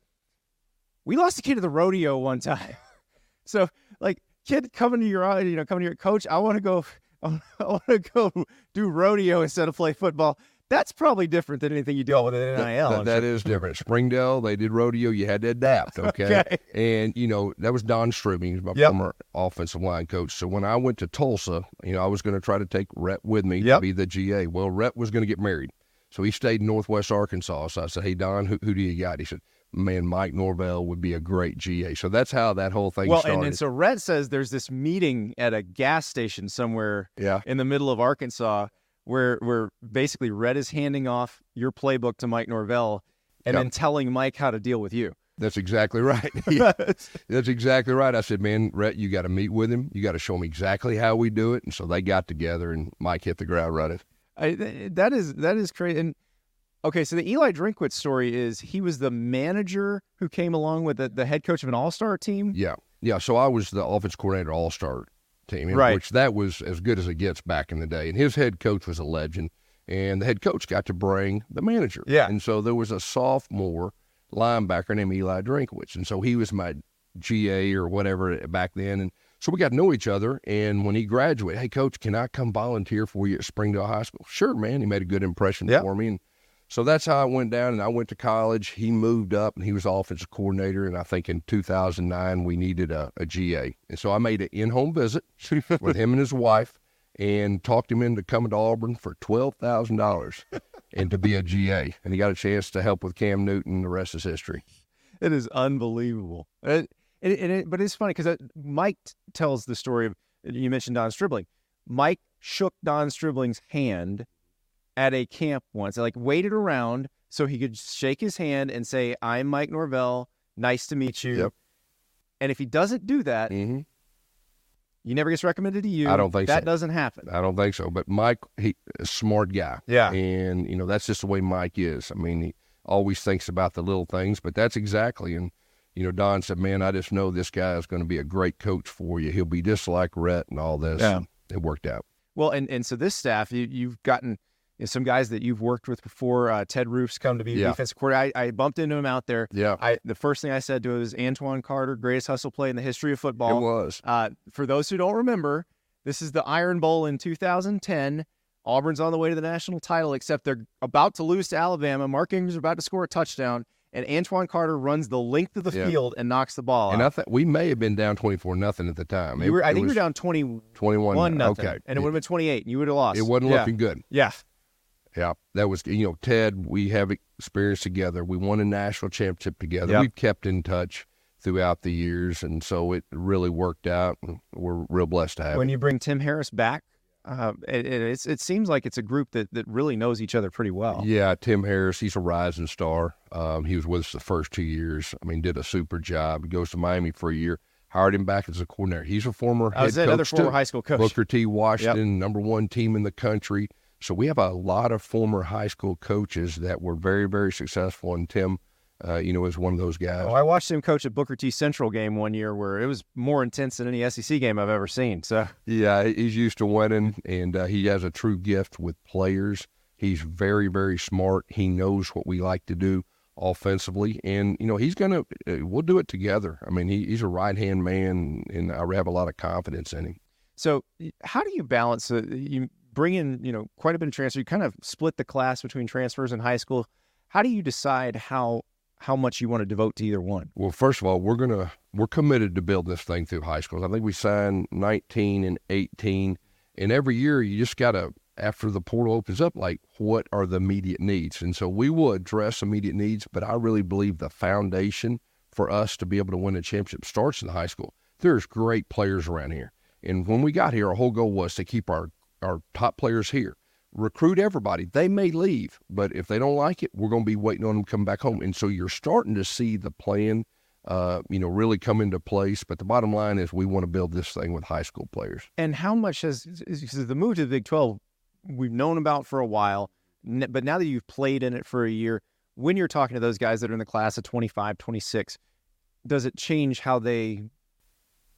[SPEAKER 4] "We lost a kid to the rodeo one time." so, like, kid coming to your, you know, coming to your coach, I want to go, I want to go do rodeo instead of play football. That's probably different than anything you deal with at NIL.
[SPEAKER 5] That-
[SPEAKER 4] I'm
[SPEAKER 5] that
[SPEAKER 4] sure.
[SPEAKER 5] is different. Springdale, they did rodeo. You had to adapt. Okay.
[SPEAKER 4] Okay.
[SPEAKER 5] And, you know, that was Don Strubing, my
[SPEAKER 4] Yep.
[SPEAKER 5] former offensive line coach. So when I went to Tulsa, you know, I was going to try to take Rhett with me
[SPEAKER 4] Yep.
[SPEAKER 5] to be the GA. Well, Rhett was going to get married. So he stayed in Northwest Arkansas. So I said, Hey, Don, who, who do you got? He said, Man, Mike Norvell would be a great GA. So that's how that whole thing
[SPEAKER 4] well,
[SPEAKER 5] started.
[SPEAKER 4] and, and so Rhett says there's this meeting at a gas station somewhere
[SPEAKER 5] yeah.
[SPEAKER 4] in the middle of Arkansas where where basically Rhett is handing off your playbook to Mike Norvell and
[SPEAKER 5] Yep.
[SPEAKER 4] then telling Mike how to deal with you.
[SPEAKER 5] That's exactly right. Yeah, that's exactly right. I said, man, Rhett, you got to meet with him. You got to show him exactly how we do it. And so they got together, and Mike hit the ground running.
[SPEAKER 4] I, that is that is crazy. And okay, so the Eli Drinkwitz story is he was the manager who came along with the, the head coach of an all star team.
[SPEAKER 5] Yeah, yeah. So I was the offense coordinator, all star team,
[SPEAKER 4] Right.
[SPEAKER 5] which that was as good as it gets back in the day. And his head coach was a legend, and the head coach got to bring the manager.
[SPEAKER 4] Yeah.
[SPEAKER 5] And so there was a sophomore linebacker named Eli Drinkwitz, and so he was my GA or whatever back then, and so we got to know each other. And when he graduated, hey coach, can I come volunteer for you at Springdale High School? Sure, man. He made a good impression
[SPEAKER 4] Yeah.
[SPEAKER 5] for me, and so that's how I went down. And I went to college. He moved up, and he was offensive coordinator. And I think in 2009 we needed a, a GA, and so I made an in-home visit with him and his wife, and talked him into coming to Auburn for twelve thousand dollars, and to be a GA. And he got a chance to help with Cam Newton. The rest is history.
[SPEAKER 4] It is unbelievable. It, it, it, but it's funny because uh, Mike tells the story of you mentioned Don Stribling. Mike shook Don Stribling's hand at a camp once, like waited around so he could shake his hand and say, "I'm Mike Norvell. Nice to meet you."
[SPEAKER 5] Yep.
[SPEAKER 4] And if he doesn't do that,
[SPEAKER 5] hmm
[SPEAKER 4] he never gets recommended to you.
[SPEAKER 5] I don't think
[SPEAKER 4] that
[SPEAKER 5] so.
[SPEAKER 4] doesn't happen.
[SPEAKER 5] I don't think so. But Mike, he a smart guy.
[SPEAKER 4] Yeah.
[SPEAKER 5] And you know that's just the way Mike is. I mean, he always thinks about the little things, but that's exactly. And you know, Don said, "Man, I just know this guy is going to be a great coach for you. He'll be just like Rhett and all this."
[SPEAKER 4] Yeah.
[SPEAKER 5] And It worked out.
[SPEAKER 4] Well, and, and so this staff, you, you've gotten you know, some guys that you've worked with before. Uh, Ted Roof's come to be
[SPEAKER 5] Yeah.
[SPEAKER 4] defensive coordinator. I, I bumped into him out there.
[SPEAKER 5] Yeah.
[SPEAKER 4] I the first thing I said to him was Antoine Carter, greatest hustle play in the history of football.
[SPEAKER 5] It was.
[SPEAKER 4] Uh, for those who don't remember, this is the Iron Bowl in 2010. Auburn's on the way to the national title, except they're about to lose to Alabama. Mark Ingram's about to score a touchdown, and Antoine Carter runs the length of the
[SPEAKER 5] Yeah.
[SPEAKER 4] field and knocks the ball
[SPEAKER 5] And I
[SPEAKER 4] out.
[SPEAKER 5] think we may have been down twenty four nothing at the time.
[SPEAKER 4] You were, I think
[SPEAKER 5] was
[SPEAKER 4] were down 21
[SPEAKER 5] twenty one.
[SPEAKER 4] nothing,
[SPEAKER 5] Okay.
[SPEAKER 4] and it would have been 28, and you would have lost.
[SPEAKER 5] It wasn't
[SPEAKER 4] yeah.
[SPEAKER 5] looking good.
[SPEAKER 4] Yeah.
[SPEAKER 5] Yeah, that was you know Ted. We have experience together. We won a national championship together.
[SPEAKER 4] Yep.
[SPEAKER 5] We've kept in touch throughout the years, and so it really worked out. And we're real blessed to have.
[SPEAKER 4] when you bring Tim Harris back, uh, it, it, it's, it seems like it's a group that, that really knows each other pretty well.
[SPEAKER 5] Yeah, Tim Harris. He's a rising star. Um, he was with us the first two years. I mean, did a super job. He goes to Miami for a year. Hired him back as a coordinator. He's a former
[SPEAKER 4] I was another former high school coach.
[SPEAKER 5] Booker T. Washington, number one team in the country. So we have a lot of former high school coaches that were very, very successful. And Tim, uh, you know, is one of those guys.
[SPEAKER 4] Oh, I watched him coach at Booker T Central game one year where it was more intense than any SEC game I've ever seen. So
[SPEAKER 5] Yeah, he's used to winning, and uh, he has a true gift with players. He's very, very smart. He knows what we like to do offensively, and you know he's gonna. Uh, we'll do it together. I mean, he, he's a right hand man, and I have a lot of confidence in him.
[SPEAKER 4] So, how do you balance? Uh, you bring in, you know, quite a bit of transfer. You kind of split the class between transfers and high school. How do you decide how how much you want to devote to either one?
[SPEAKER 5] Well, first of all, we're gonna we're committed to build this thing through high schools. I think we signed 19 and 18, and every year you just gotta after the portal opens up, like what are the immediate needs? And so we will address immediate needs, but I really believe the foundation for us to be able to win a championship starts in the high school. There's great players around here. And when we got here, our whole goal was to keep our, our top players here. Recruit everybody. They may leave, but if they don't like it, we're going to be waiting on them to come back home. And so you're starting to see the plan uh, you know, really come into place. But the bottom line is we want to build this thing with high school players.
[SPEAKER 4] And how much has the move to the Big 12 we've known about for a while, but now that you've played in it for a year, when you're talking to those guys that are in the class of 25, 26, does it change how they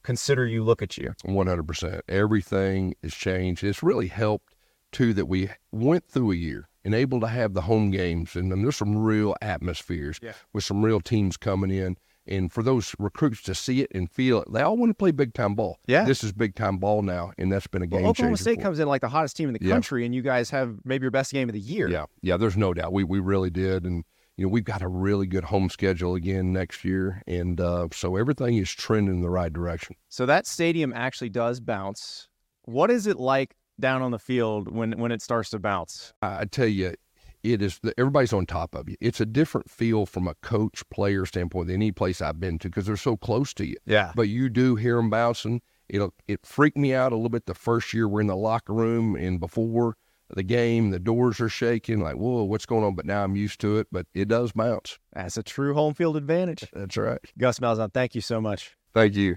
[SPEAKER 4] consider you, look at you?
[SPEAKER 5] 100%. Everything has changed. It's really helped, too, that we went through a year and able to have the home games. And there's some real atmospheres yeah. with some real teams coming in and for those recruits to see it and feel it, they all want to play big time ball.
[SPEAKER 4] Yeah,
[SPEAKER 5] this is big time ball now, and that's been a game
[SPEAKER 4] well, Oklahoma. State comes in like the hottest team in the yeah. country, and you guys have maybe your best game of the year.
[SPEAKER 5] Yeah, yeah. There's no doubt. We we really did, and you know we've got a really good home schedule again next year, and uh, so everything is trending in the right direction.
[SPEAKER 4] So that stadium actually does bounce. What is it like down on the field when when it starts to bounce?
[SPEAKER 5] I tell you, it is everybody's on top of you. It's a different feel from a coach player standpoint than any place I've been to because they're so close to you.
[SPEAKER 4] Yeah.
[SPEAKER 5] But you do hear them bouncing. It'll it freaked me out a little bit the first year we're in the locker room and before the game the doors are shaking like whoa what's going on but now I'm used to it but it does bounce.
[SPEAKER 4] That's a true home field advantage.
[SPEAKER 5] That's right.
[SPEAKER 4] Gus Malzahn, thank you so much.
[SPEAKER 5] Thank you.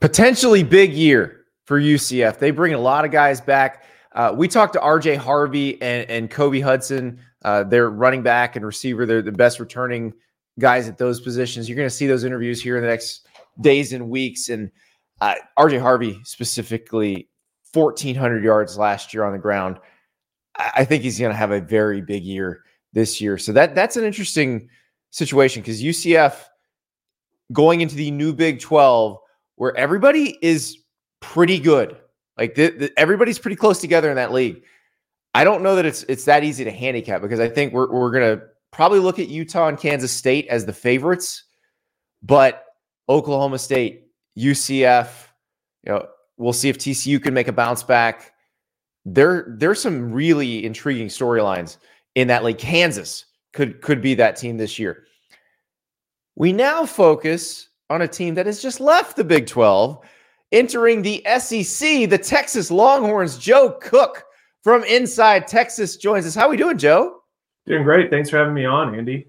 [SPEAKER 1] potentially big year for UCF. They bring a lot of guys back. Uh, we talked to RJ Harvey and, and Kobe Hudson. Uh, they're running back and receiver. They're the best returning guys at those positions. You're going to see those interviews here in the next days and weeks. And uh, RJ Harvey specifically, 1,400 yards last year on the ground. I, I think he's going to have a very big year this year. So that that's an interesting situation because UCF going into the new Big 12 where everybody is pretty good. Like the, the, everybody's pretty close together in that league. I don't know that it's it's that easy to handicap because I think we're we're gonna probably look at Utah and Kansas State as the favorites, but Oklahoma State, UCF, you know, we'll see if TCU can make a bounce back. There, there's some really intriguing storylines in that league. Kansas could could be that team this year. We now focus on a team that has just left the Big 12, entering the SEC, the Texas Longhorns. Joe Cook from Inside Texas joins us. How are we doing, Joe?
[SPEAKER 6] Doing great. Thanks for having me on, Andy.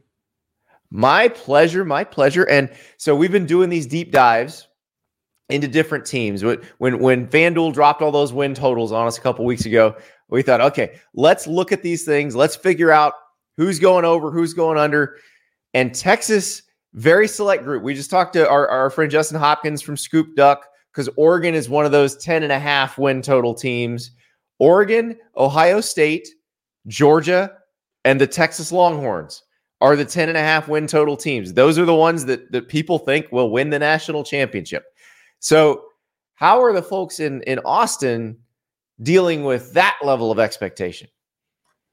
[SPEAKER 1] My pleasure. My pleasure. And so we've been doing these deep dives into different teams. When when when FanDuel dropped all those win totals on us a couple weeks ago, we thought, okay, let's look at these things. Let's figure out who's going over, who's going under. And Texas very select group. We just talked to our, our friend Justin Hopkins from Scoop Duck because Oregon is one of those 10 and a half win total teams. Oregon, Ohio State, Georgia, and the Texas Longhorns are the 10 and a half win total teams. Those are the ones that, that people think will win the national championship. So, how are the folks in, in Austin dealing with that level of expectation?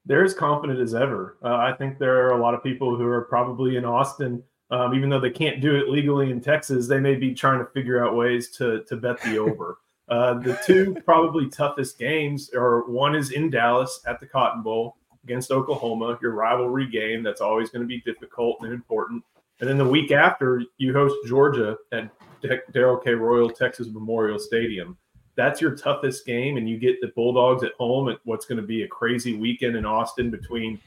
[SPEAKER 6] They're as confident as ever. Uh, I think there are a lot of people who are probably in Austin um, even though they can't do it legally in Texas, they may be trying to figure out ways to to bet the over. Uh, the two probably toughest games are one is in Dallas at the Cotton Bowl against Oklahoma, your rivalry game. That's always going to be difficult and important. And then the week after, you host Georgia at Darrell K. Royal Texas Memorial Stadium. That's your toughest game, and you get the Bulldogs at home at what's going to be a crazy weekend in Austin between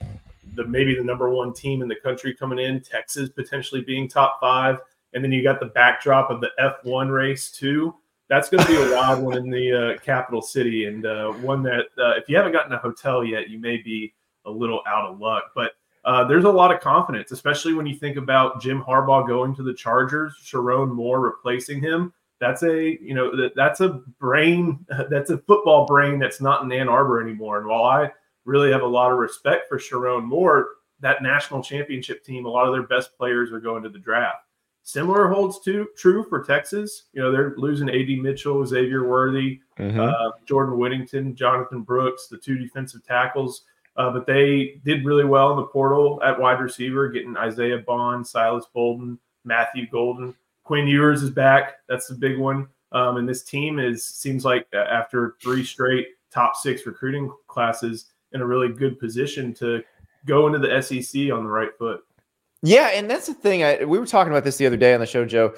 [SPEAKER 6] the maybe the number one team in the country coming in, Texas potentially being top five, and then you got the backdrop of the F1 race too. That's going to be a wild one in the uh, capital city, and uh, one that uh, if you haven't gotten a hotel yet, you may be a little out of luck. But uh, there's a lot of confidence, especially when you think about Jim Harbaugh going to the Chargers, Sherrone Moore replacing him. that's a you know that, that's a brain that's a football brain that's not in Ann Arbor anymore. And while I really have a lot of respect for Sherrone Moore, that national championship team, a lot of their best players are going to the draft. Similar holds to, true for Texas. You know, they're losing AD Mitchell, Xavier Worthy, mm-hmm. uh, Jordan Whittington, Jonathan Brooks, the two defensive tackles. Uh, but they did really well in the portal at wide receiver, getting Isaiah Bond, Silas Bolden, Matthew Golden. Quinn Ewers is back. That's the big one. Um, and this team is seems like after three straight top six recruiting classes in a really good position to go into the SEC on the right foot.
[SPEAKER 1] Yeah, and that's the thing. I, we were talking about this the other day on the show, Joe.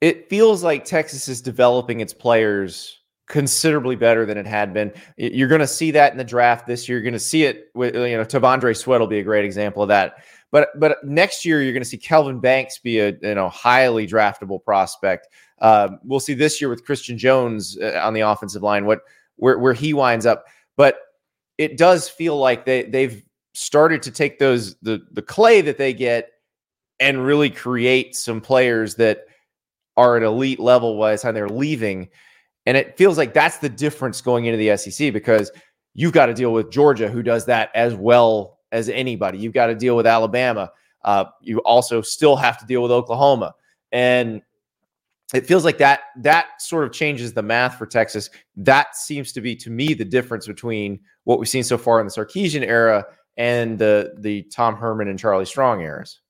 [SPEAKER 1] It feels like Texas is developing its players considerably better than it had been. You're going to see that in the draft this year. You're going to see it with you know T'Vondre Sweat will be a great example of that. But but next year you're going to see Kelvin Banks be a you know highly draftable prospect. Uh, we'll see this year with Christian Jones uh, on the offensive line what where where he winds up. But it does feel like they they've started to take those the the clay that they get and really create some players that are at elite level by the time they're leaving. And it feels like that's the difference going into the SEC because you've got to deal with Georgia, who does that as well as anybody. You've got to deal with Alabama. Uh, you also still have to deal with Oklahoma. And it feels like that that sort of changes the math for Texas. That seems to be to me the difference between what we've seen so far in the Sarkisian era and the the Tom Herman and Charlie Strong eras.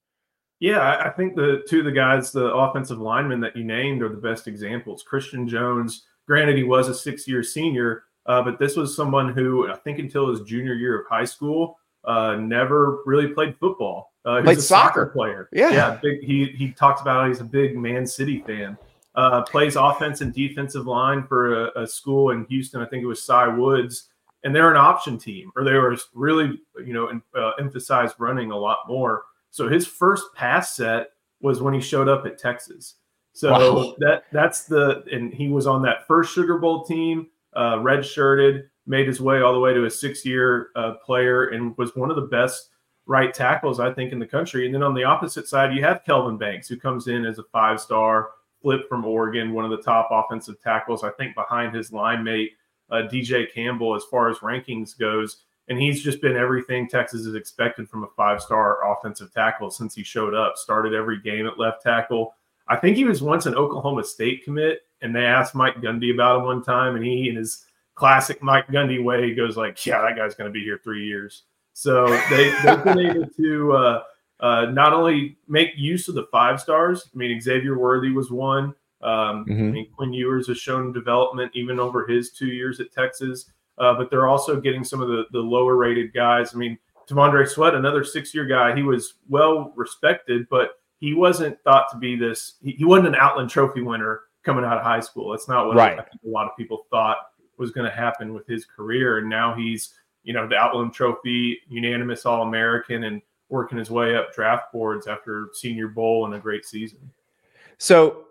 [SPEAKER 6] Yeah, I think the two of the guys, the offensive linemen that you named, are the best examples. Christian Jones, granted, he was a six-year senior, uh, but this was someone who I think until his junior year of high school uh, never really played football. Uh,
[SPEAKER 1] played a soccer.
[SPEAKER 6] soccer. player.
[SPEAKER 1] Yeah,
[SPEAKER 6] yeah. Big, he he talks about how he's a big Man City fan. Uh, plays offense and defensive line for a, a, school in Houston. I think it was Cy Woods, and they're an option team, or they were really, you know, uh, emphasized running a lot more. So his first pass set was when he showed up at Texas. So wow. that that's the and he was on that first Sugar Bowl team, uh, red shirted, made his way all the way to a six year uh, player, and was one of the best right tackles I think in the country. And then on the opposite side, you have Kelvin Banks, who comes in as a five star flip from Oregon, one of the top offensive tackles, I think, behind his line mate, uh, DJ Campbell, as far as rankings goes. And he's just been everything Texas has expected from a five star offensive tackle since he showed up. Started every game at left tackle. I think he was once an Oklahoma State commit, and they asked Mike Gundy about him one time, and he, in his classic Mike Gundy way, goes like, "Yeah, that guy's going to be here three years." So they they've been able to uh, uh, not only make use of the five stars. I mean, Xavier Worthy was one. Um, mm-hmm. I mean, Quinn Ewers has shown development even over his two years at Texas. Uh, but they're also getting some of the, the lower rated guys. I mean, T'Vondre Sweat, another six year guy, he was well respected, but he wasn't thought to be this. He, he, wasn't an Outland Trophy winner coming out of high school. That's not what
[SPEAKER 1] right.
[SPEAKER 6] I think a lot of people thought was going to happen with his career. And now he's, you know, the Outland Trophy unanimous All American and working his way up draft boards after Senior Bowl and a great season.
[SPEAKER 1] So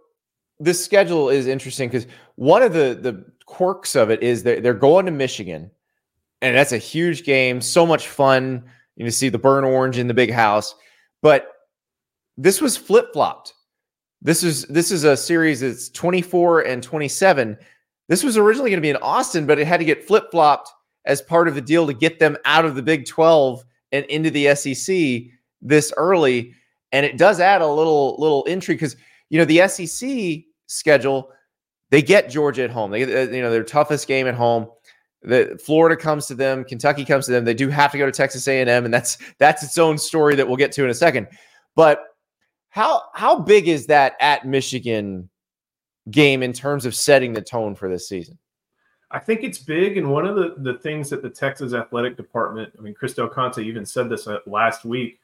[SPEAKER 1] this schedule is interesting because one of the the quirks of it is that they're going to Michigan, and that's a huge game. So much fun. You know, see the burn orange in the big house, but this was flip flopped. This is this is a series that's 24 and 27. This was originally going to be in Austin, but it had to get flip flopped as part of the deal to get them out of the Big 12 and into the SEC this early. And it does add a little little intrigue because you know the SEC schedule they get Georgia at home. They uh, you know their toughest game at home. The Florida comes to them, Kentucky comes to them. They do have to go to Texas A&M, and that's that's its own story that we'll get to in a second. But how how big is that at Michigan game in terms of setting the tone for this season?
[SPEAKER 6] I think it's big, and one of the the things that the Texas athletic department, I mean, Chris Del Conte even said this uh, last week.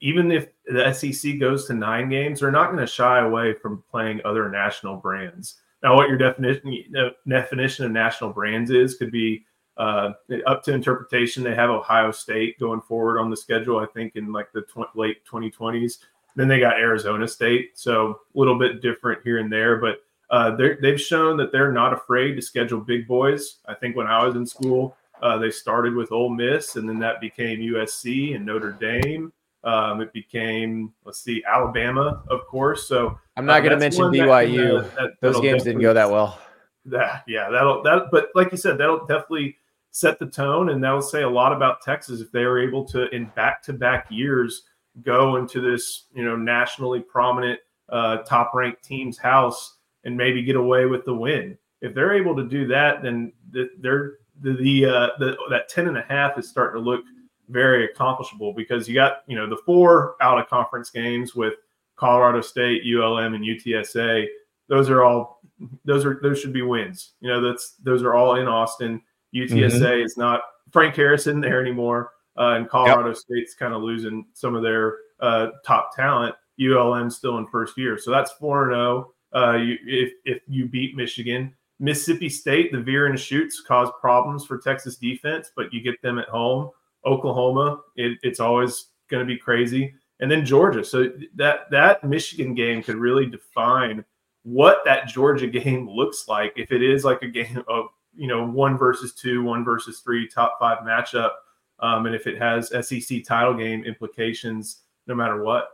[SPEAKER 6] Even if the SEC goes to nine games, they're not going to shy away from playing other national brands. Now, what your definition definition of national brands is could be uh, up to interpretation. They have Ohio State going forward on the schedule, I think, in like the tw- late 2020s. Then they got Arizona State, so a little bit different here and there, but uh, they've shown that they're not afraid to schedule big boys. I think when I was in school, uh, they started with Ole Miss, and then that became USC and Notre Dame. Um, it became, let's see, Alabama, of course. So
[SPEAKER 1] I'm not
[SPEAKER 6] uh,
[SPEAKER 1] going to mention
[SPEAKER 6] one that
[SPEAKER 1] BYU.
[SPEAKER 6] uh, that-
[SPEAKER 1] Those games didn't go that well.
[SPEAKER 6] that yeah that'll that but like you said that'll definitely set the tone and that'll say a lot about texas if they are able to in back-to-back years go into this you know nationally prominent uh, top ranked team's house and maybe get away with the win if they're able to do that then the, they're the the, uh, the that 10 and a half is starting to look very accomplishable because you got you know the four out of conference games with colorado state ulm and utsa those are all those are those should be wins. You know, that's those are all in Austin. UTSA is not Frank Harris isn't there anymore, uh, and Colorado State's kind of losing some of their uh, top talent. ULM still in first year, so that's four and zero. Uh, you, if if you beat Michigan, Mississippi State, the veer and shoots cause problems for Texas defense, but you get them at home. Oklahoma, it, it's always going to be crazy, and then Georgia. So that that Michigan game could really define what that Georgia game looks like if it is like a game of you know one versus two, one versus three, top five matchup, um, and if it has SEC title game implications, no matter what.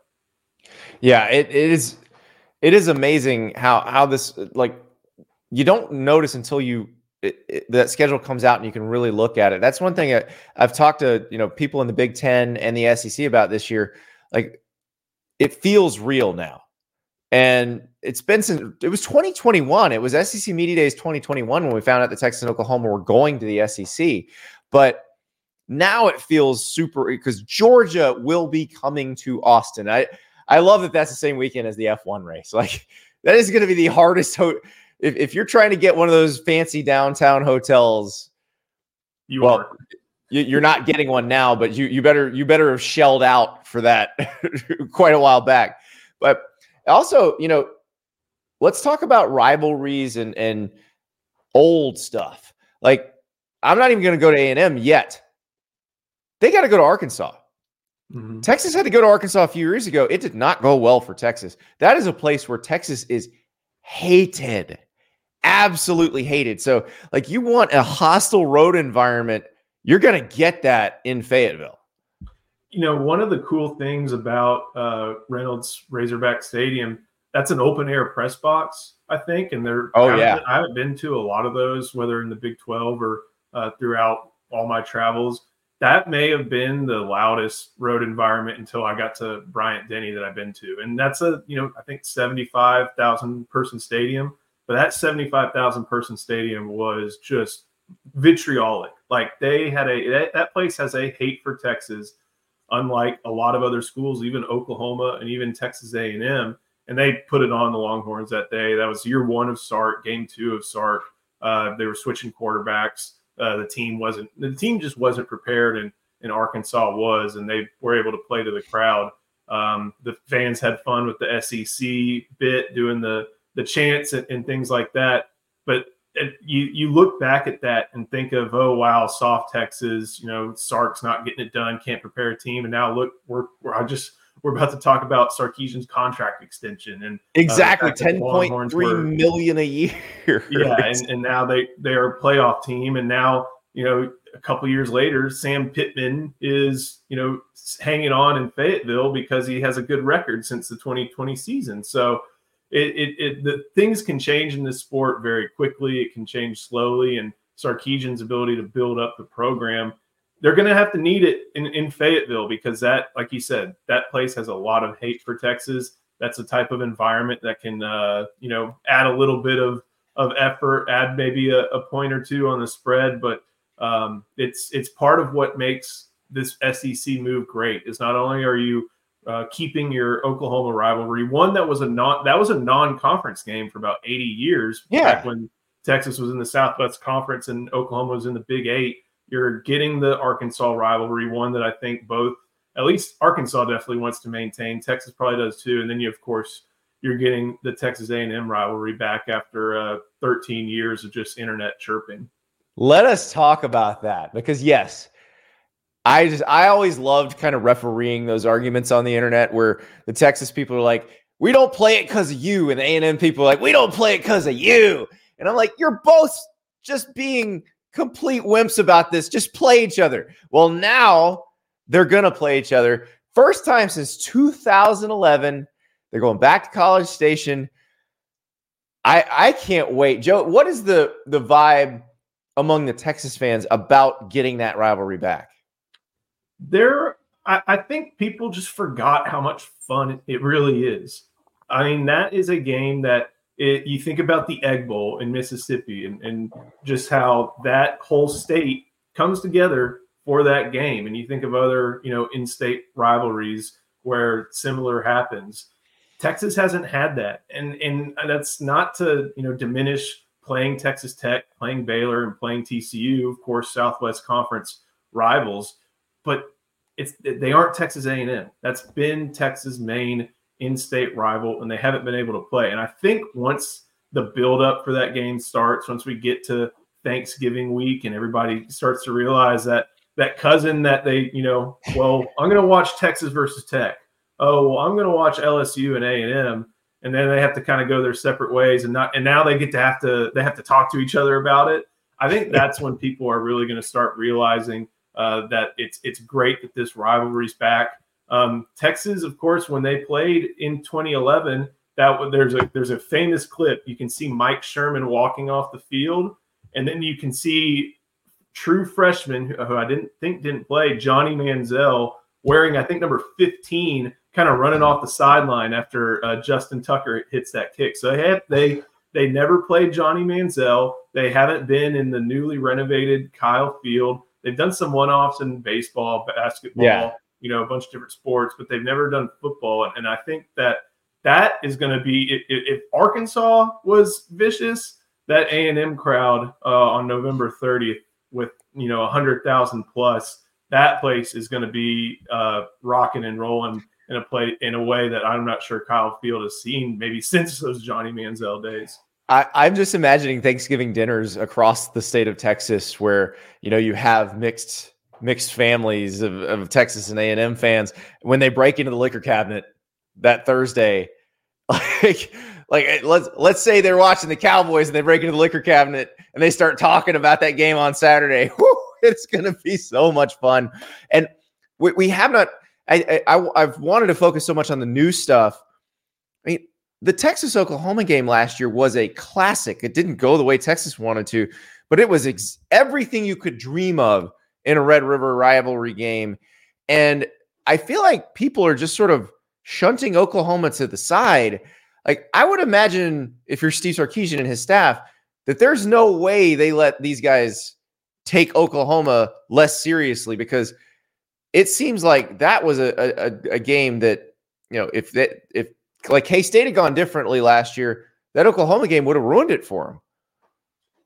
[SPEAKER 1] Yeah, it, it is. It is amazing how how this like you don't notice until you it, it, that schedule comes out and you can really look at it. That's one thing I, I've talked to you know people in the Big Ten and the SEC about this year. Like it feels real now, and it's been since it was 2021. It was SEC Media Days 2021 when we found out that Texas and Oklahoma were going to the SEC, but now it feels super because Georgia will be coming to Austin. I I love that that's the same weekend as the F1 race. Like that is going to be the hardest. Ho- if, if you're trying to get one of those fancy downtown hotels,
[SPEAKER 6] You
[SPEAKER 1] Well,
[SPEAKER 6] are.
[SPEAKER 1] you, you're not getting one now, but you you better you better have shelled out for that quite a while back. But also, you know, let's talk about rivalries and and old stuff. Like I'm not even going to go to A and M yet. They got to go to Arkansas.
[SPEAKER 6] Mhm.
[SPEAKER 1] Texas had to go to Arkansas a few years ago. It did not go well for Texas. That is a place where Texas is hated, absolutely hated. So, like, you want a hostile road environment, you're going to get that in Fayetteville.
[SPEAKER 6] You know, one of the cool things about uh, Reynolds Razorback Stadium, that's an open air press box, I think. And they're,
[SPEAKER 1] Oh,
[SPEAKER 6] I
[SPEAKER 1] yeah.
[SPEAKER 6] I haven't been to a lot of those, whether in the Big 12 or uh, throughout all my travels. That may have been the loudest road environment until I got to Bryant Denny that I've been to. And that's a, you know, I think 75,000 person stadium. But that 75,000 person stadium was just vitriolic. Like they had a, that, that place has a hate for Texas unlike a lot of other schools, even Oklahoma and even Texas A&M. And they put it on the Longhorns that day. That was year one of Sark, game two of Sark. Uh, they were switching quarterbacks. Uh, the team wasn't. The team just wasn't prepared, and and Arkansas was, and they were able to play to the crowd. Um, the fans had fun with the SEC bit, doing the the chants and, and things like that. But it, you you look back at that and think of oh wow soft Texas you know Sark's not getting it done can't prepare a team and now look we're, we're I just we're about to talk about Sarkisian's contract extension and
[SPEAKER 1] uh,
[SPEAKER 6] Exactly, that the
[SPEAKER 1] ten point three
[SPEAKER 6] were-
[SPEAKER 1] million a year.
[SPEAKER 6] yeah and, and now they they are a playoff team and now you know a couple years later Sam Pittman is you know hanging on in Fayetteville because he has a good record since the 2020 season so it, it, it the things can change in this sport very quickly. It can change slowly, and Sarkisian's ability to build up the program, they're going to have to need it in, in Fayetteville because that, like you said, that place has a lot of hate for Texas. That's a type of environment that can, uh, you know, add a little bit of of effort, add maybe a, a point or two on the spread, but um, it's it's part of what makes this SEC move great. Is not only are you uh, keeping your Oklahoma rivalry, one that was a non that was a non-conference game for about 80 years.
[SPEAKER 1] Yeah.
[SPEAKER 6] Back when Texas was in the Southwest Conference and Oklahoma was in the Big Eight. You're getting the Arkansas rivalry, one that I think both, at least Arkansas definitely wants to maintain. Texas probably does too. And then you, of course, you're getting the Texas A&M rivalry back after uh, 13 years of just internet chirping.
[SPEAKER 1] Let us talk about that because yes, I just I always loved kind of refereeing those arguments on the internet where the Texas people are like, "We don't play it because of you," and the A and M people are like, "We don't play it because of you," and I'm like, "You're both just being complete wimps about this. Just play each other." Well, now they're gonna play each other. First time since 2011. They're going back to College Station. I I can't wait. Joe, what is the the vibe among the Texas fans about getting that rivalry back?
[SPEAKER 6] There, I, I think people just forgot how much fun it really is. I mean, that is a game that it, you think about the Egg Bowl in Mississippi and, and just how that whole state comes together for that game. And you think of other, you know, in-state rivalries where similar happens. Texas hasn't had that, and and that's not to you know diminish playing Texas Tech, playing Baylor, and playing TCU, of course, Southwest Conference rivals, but it's they aren't Texas A&M. That's been Texas' main in-state rival, and they haven't been able to play. And I think once the build-up for that game starts, once we get to Thanksgiving week, and everybody starts to realize that that cousin that they, you know, well, I'm going to watch Texas versus Tech. Oh well i'm going to watch lsu and a&m and then they have to kind of go their separate ways and not and now they get to have to they have to talk to each other about it. I think that's when people are really going to start realizing uh, that it's it's great that this rivalry's back um, texas of course when they played in 2011 that there's a there's a famous clip you can see mike sherman walking off the field and then you can see true freshman who i didn't think didn't play johnny manziel wearing i think number 15 kind of running off the sideline after uh, Justin Tucker hits that kick. So they they they never played Johnny Manziel. They haven't been in the newly renovated Kyle Field. They've done some one-offs in baseball, basketball, yeah. You know, a bunch of different sports, but they've never done football. And I think that that is going to be if, Arkansas was vicious, that A and M crowd uh, on November 30th with you know 100,000 plus, that place is going to be uh, rocking and rolling in a play in a way that I'm not sure Kyle Field has seen maybe since those Johnny Manziel days.
[SPEAKER 1] I, am just imagining Thanksgiving dinners across the state of Texas where you know you have mixed mixed families of, of Texas and A&M fans when they break into the liquor cabinet that Thursday like like eh, let's let's say they're watching the Cowboys and they break into the liquor cabinet and they start talking about that game on Saturday. It's going to be so much fun. And we, we have not I, I I've wanted to focus so much on the new stuff. I mean, the Texas Oklahoma game last year was a classic. It didn't go the way Texas wanted to, but it was ex- everything you could dream of in a Red River rivalry game. And I feel like people are just sort of shunting Oklahoma to the side. Like I would imagine if you're Steve Sarkisian and his staff, that there's no way they let these guys take Oklahoma less seriously because – it seems like that was a, a, a game that you know if that if like K State had gone differently last year, that Oklahoma game would have ruined it for them.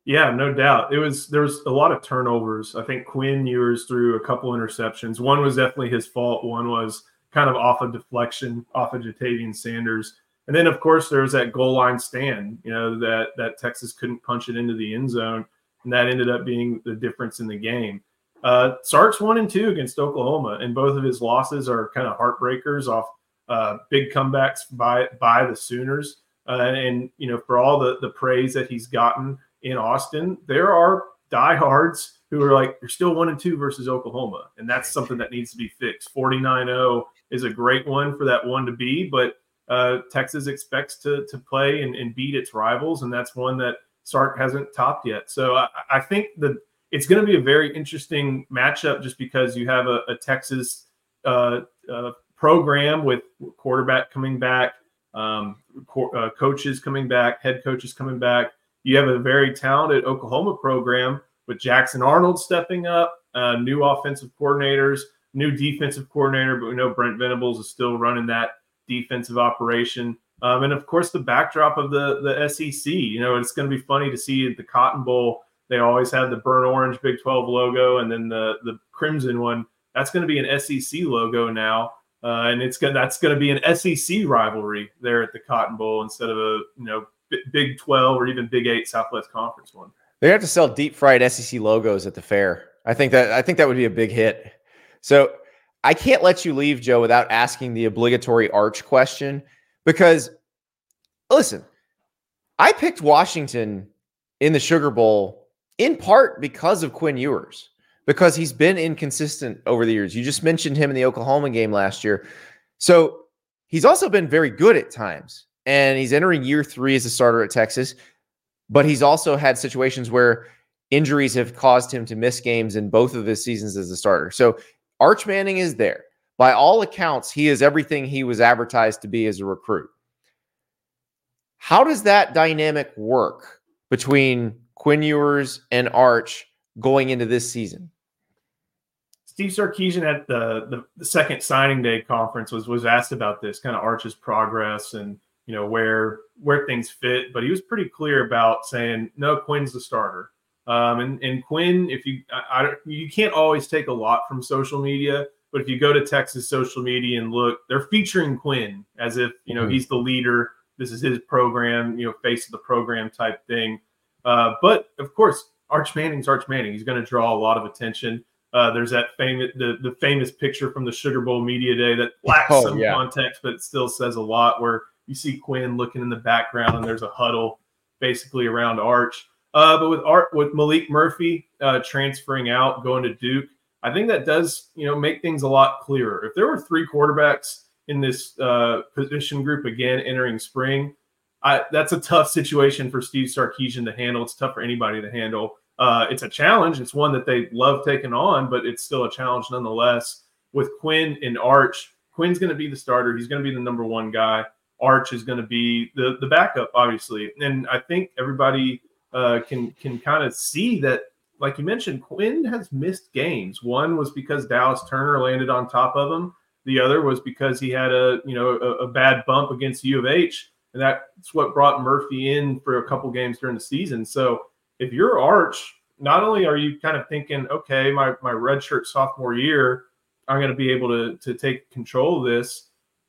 [SPEAKER 6] Yeah, no doubt. It was there was a lot of turnovers. I think Quinn Ewers threw a couple interceptions. One was definitely his fault. One was kind of off a of deflection off of Ja'Tavion Sanders. And then of course there was that goal line stand, you know, that that Texas couldn't punch it into the end zone. And that ended up being the difference in the game. Uh, Sark's one and two against Oklahoma, and both of his losses are kind of heartbreakers off uh, big comebacks by by the Sooners. Uh, and you know, for all the the praise that he's gotten in Austin, there are diehards who are like, you're still one and two versus Oklahoma, and that's something that needs to be fixed. 49-0 is a great one for that one to be, but uh, Texas expects to to play and, and, beat its rivals, and that's one that Sark hasn't topped yet. So I, I think that it's going to be a very interesting matchup just because you have a, a Texas uh, uh, program with quarterback coming back, um, co- uh, coaches coming back, head coaches coming back. You have a very talented Oklahoma program with Jackson Arnold stepping up, uh, new offensive coordinators, new defensive coordinator, but we know Brent Venables is still running that defensive operation. Um, and of course, the backdrop of the the SEC. You know, it's going to be funny to see the Cotton Bowl they always had the burnt orange Big 12 logo and then the the crimson one. That's going to be an SEC logo now, uh, and it's going that's going to be an SEC rivalry there at the Cotton Bowl instead of a you know Big 12 or even Big 8 Southwest Conference one.
[SPEAKER 1] They have to sell deep fried SEC logos at the fair. I think that I think that would be a big hit. So I can't let you leave, Joe, without asking the obligatory arch question because listen, I picked Washington in the Sugar Bowl in part because of Quinn Ewers. because he's been inconsistent over the years. You just mentioned him in the Oklahoma game last year. So he's also been very good at times. And he's entering year three as a starter at Texas. But he's also had situations where injuries have caused him to miss games in both of his seasons as a starter. So Arch Manning is there. By all accounts, he is everything he was advertised to be as a recruit. How does that dynamic work between Quinn Ewers and Arch going into this season?
[SPEAKER 6] Steve Sarkisian at the, the, the second signing day conference was was asked about this kind of Arch's progress and you know where where things fit, but he was pretty clear about saying no, Quinn's the starter. Um, and and Quinn, if you I, I, you can't always take a lot from social media, but if you go to Texas social media and look, they're featuring Quinn as if you know mm-hmm. he's the leader. This is his program, you know, face of the program type thing. Uh, but of course, Arch Manning's Arch Manning. He's going to draw a lot of attention. Uh, there's that famous the, the famous picture from the Sugar Bowl media day that lacks oh, some yeah. context, but it still says a lot. Where you see Quinn looking in the background, and there's a huddle basically around Arch. Uh, but with Art, with Maalik Murphy uh, transferring out, going to Duke, I think that does you know make things a lot clearer. If there were three quarterbacks in this uh, position group again entering spring, I, that's a tough situation for Steve Sarkisian to handle. It's tough for anybody to handle. Uh, it's a challenge. It's one that they love taking on, but it's still a challenge nonetheless. With Quinn and Arch, Quinn's going to be the starter. He's going to be the number one guy. Arch is going to be the the backup, obviously. And I think everybody uh, can can kind of see that, like you mentioned, Quinn has missed games. One was because Dallas Turner landed on top of him. The other was because he had a you know a, a bad bump against U of H, and that's what brought Murphy in for a couple games during the season. So if you're Arch, not only are you kind of thinking, okay, my my redshirt sophomore year, I'm going to be able to to take control of this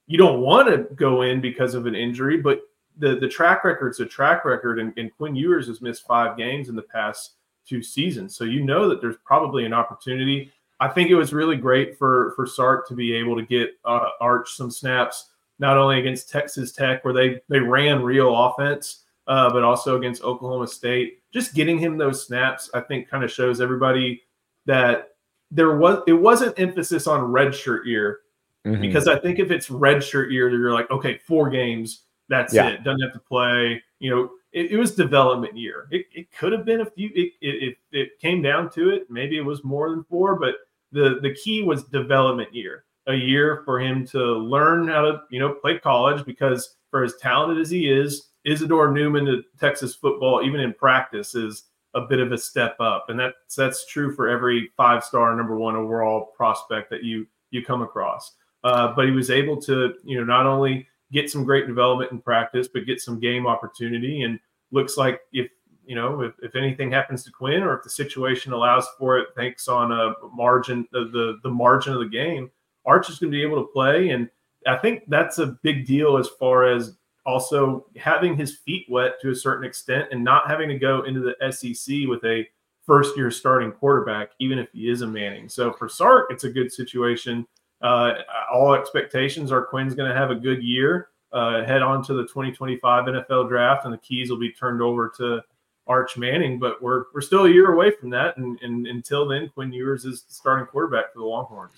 [SPEAKER 6] you don't want to go in because of an injury, but the the track record's a track record, and, and Quinn Ewers has missed five games in the past two seasons, so you know that there's probably an opportunity. I think it was really great for for Sark to be able to get uh, Arch some snaps, not only against Texas Tech where they they ran real offense, uh, but also against Oklahoma State. Just getting him those snaps, I think, kind of shows everybody that there was it wasn't emphasis on redshirt year Mm-hmm. Because I think if it's red shirt year, you're like, okay, four games, that's yeah. it. Doesn't have to play. You know, it, it was development year. It, it could have been a few. It, it, it came down to it. Maybe it was more than four, but the the key was development year. A year for him to learn how to you know play college because for as talented as he is, Isidore Newman to Texas football, even in practice, is a bit of a step up, and that's that's true for every five star number one overall prospect that you you come across. Uh, but he was able to, you know, not only get some great development in practice, but get some game opportunity. And looks like if you know if, if anything happens to Quinn or if the situation allows for it, thanks on a margin the the, the margin of the game, Arch is going to be able to play. And I think that's a big deal as far as also having his feet wet to a certain extent and not having to go into the SEC with a first year starting quarterback, even if he is a Manning. So for Sark, it's a good situation uh, all expectations are Quinn's going to have a good year. Uh, head on to the 2025 NFL draft, and the keys will be turned over to Arch Manning. But we're we're still a year away from that, and, and until then, Quinn Ewers is the starting quarterback for the Longhorns.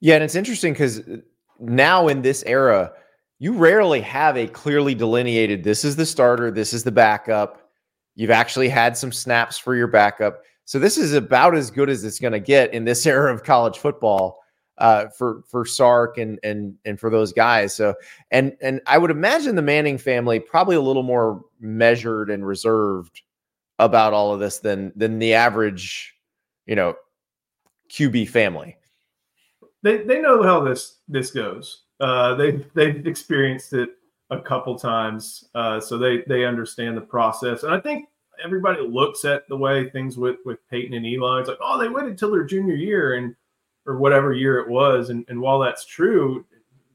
[SPEAKER 1] Yeah, and it's interesting because now in this era, you rarely have a clearly delineated. This is the starter. This is the backup. You've actually had some snaps for your backup. So this is about as good as it's going to get in this era of college football uh, for for Sark and and and for those guys. So and and I would imagine the Manning family probably a little more measured and reserved about all of this than than the average, you know, QB family.
[SPEAKER 6] They they know how this this goes. Uh, they they've experienced it a couple times, uh, so they they understand the process. And I think everybody looks at the way things with with Peyton and Eli. It's like, oh, they waited till their junior year and or whatever year it was. And, and while that's true,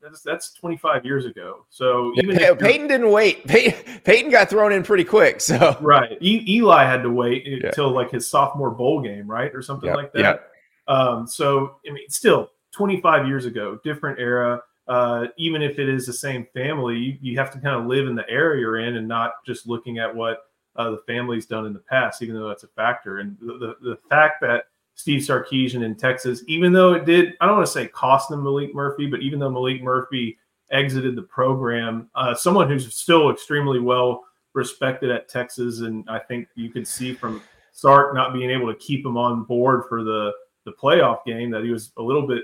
[SPEAKER 6] that's, that's 25 years ago. So even
[SPEAKER 1] yeah, Peyton didn't wait. Peyton, Peyton, got thrown in pretty quick. So
[SPEAKER 6] right, e- Eli had to wait yeah. until like his sophomore bowl game, right, or something yep. like that. Um, so I mean, still 25 years ago, different era. Uh, even if it is the same family, you, you have to kind of live in the area you're in and not just looking at what uh, the family's done in the past, even though that's a factor. And the, the, the fact that Steve Sarkisian in Texas, even though it did, I don't want to say cost them Maalik Murphy, but even though Maalik Murphy exited the program, uh, someone who's still extremely well respected at Texas. And I think you could see from Sark not being able to keep him on board for the, the playoff game that he was a little bit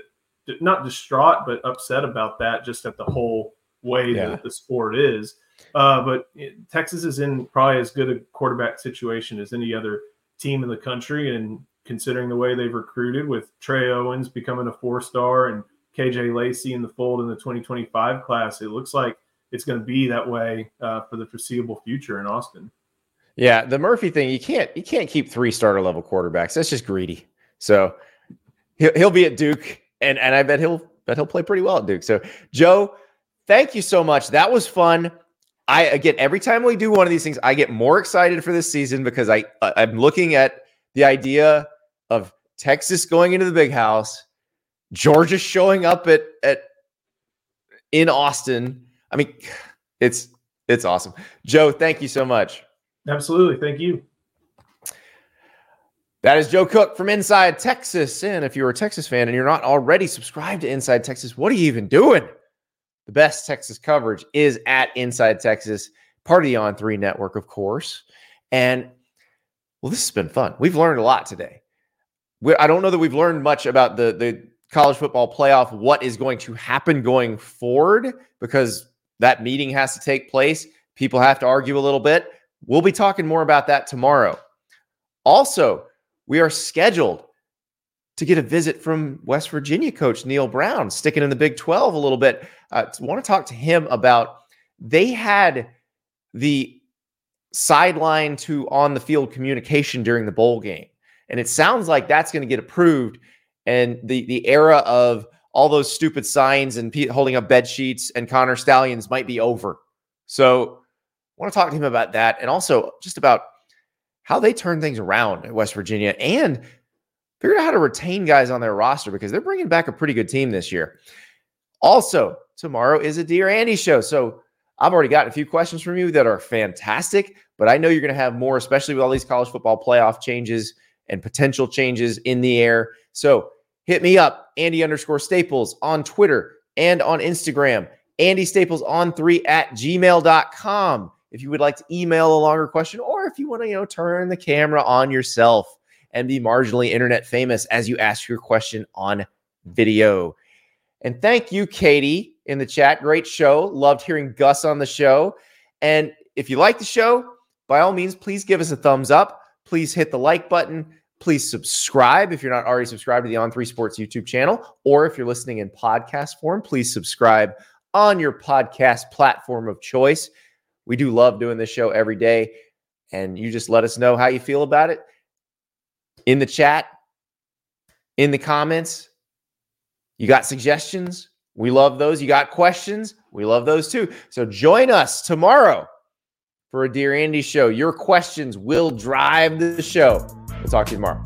[SPEAKER 6] not distraught, but upset about that just at the whole way yeah. that the sport is. Uh, but it, Texas is in probably as good a quarterback situation as any other team in the country. And considering the way they've recruited with Trey Owens becoming a four star and KJ Lacy in the fold in the 2025 class, it looks like it's going to be that way uh, for the foreseeable future in Austin.
[SPEAKER 1] Yeah, the Murphy thing, you can't you can't keep three starter level quarterbacks. That's just greedy. So he'll, he'll be at Duke, and and I bet he'll bet he'll play pretty well at Duke. So Joe, thank you so much. That was fun. I again every time we do one of these things, I get more excited for this season because I I'm looking at the idea of Texas going into the big house, Georgia showing up at at in Austin. I mean, it's it's awesome. Joe, thank you so much.
[SPEAKER 6] Absolutely. Thank you.
[SPEAKER 1] That is Joe Cook from Inside Texas. And if you're a Texas fan and you're not already subscribed to Inside Texas, what are you even doing? The best Texas coverage is at Inside Texas, part of the On Three network, of course. And well, this has been fun. We've learned a lot today. We, I don't know that we've learned much about the the college football playoff, what is going to happen going forward, because that meeting has to take place. People have to argue a little bit. We'll be talking more about that tomorrow. Also, we are scheduled to get a visit from West Virginia coach Neal Brown, sticking in the Big 12 a little bit. Uh, I want to talk to him about they had the sideline to on the field communication during the bowl game. And it sounds like that's going to get approved. And the the era of all those stupid signs and holding up bed sheets and Connor Stalions might be over. So I want to talk to him about that and also just about how they turn things around at West Virginia and figure out how to retain guys on their roster because they're bringing back a pretty good team this year. Also, tomorrow is a Dear Andy show. So I've already gotten a few questions from you that are fantastic, but I know you're going to have more, especially with all these college football playoff changes and potential changes in the air. So hit me up, Andy underscore Staples on Twitter and on Instagram. Andy Staples on three at gmail.com if you would like to email a longer question or if you want to, you know, turn the camera on yourself and be marginally internet famous as you ask your question on video. And thank you, Katie, in the chat. Great show. Loved hearing Gus on the show. And if you like the show, by all means, please give us a thumbs up. Please hit the like button. Please subscribe if you're not already subscribed to the On Three Sports YouTube channel, or if you're listening in podcast form, please subscribe on your podcast platform of choice. We do love doing this show every day. And you just let us know how you feel about it in the chat, in the comments. You got suggestions? We love those. You got questions? We love those too. So join us tomorrow for a Dear Andy show. Your questions will drive the show. We'll talk to you tomorrow.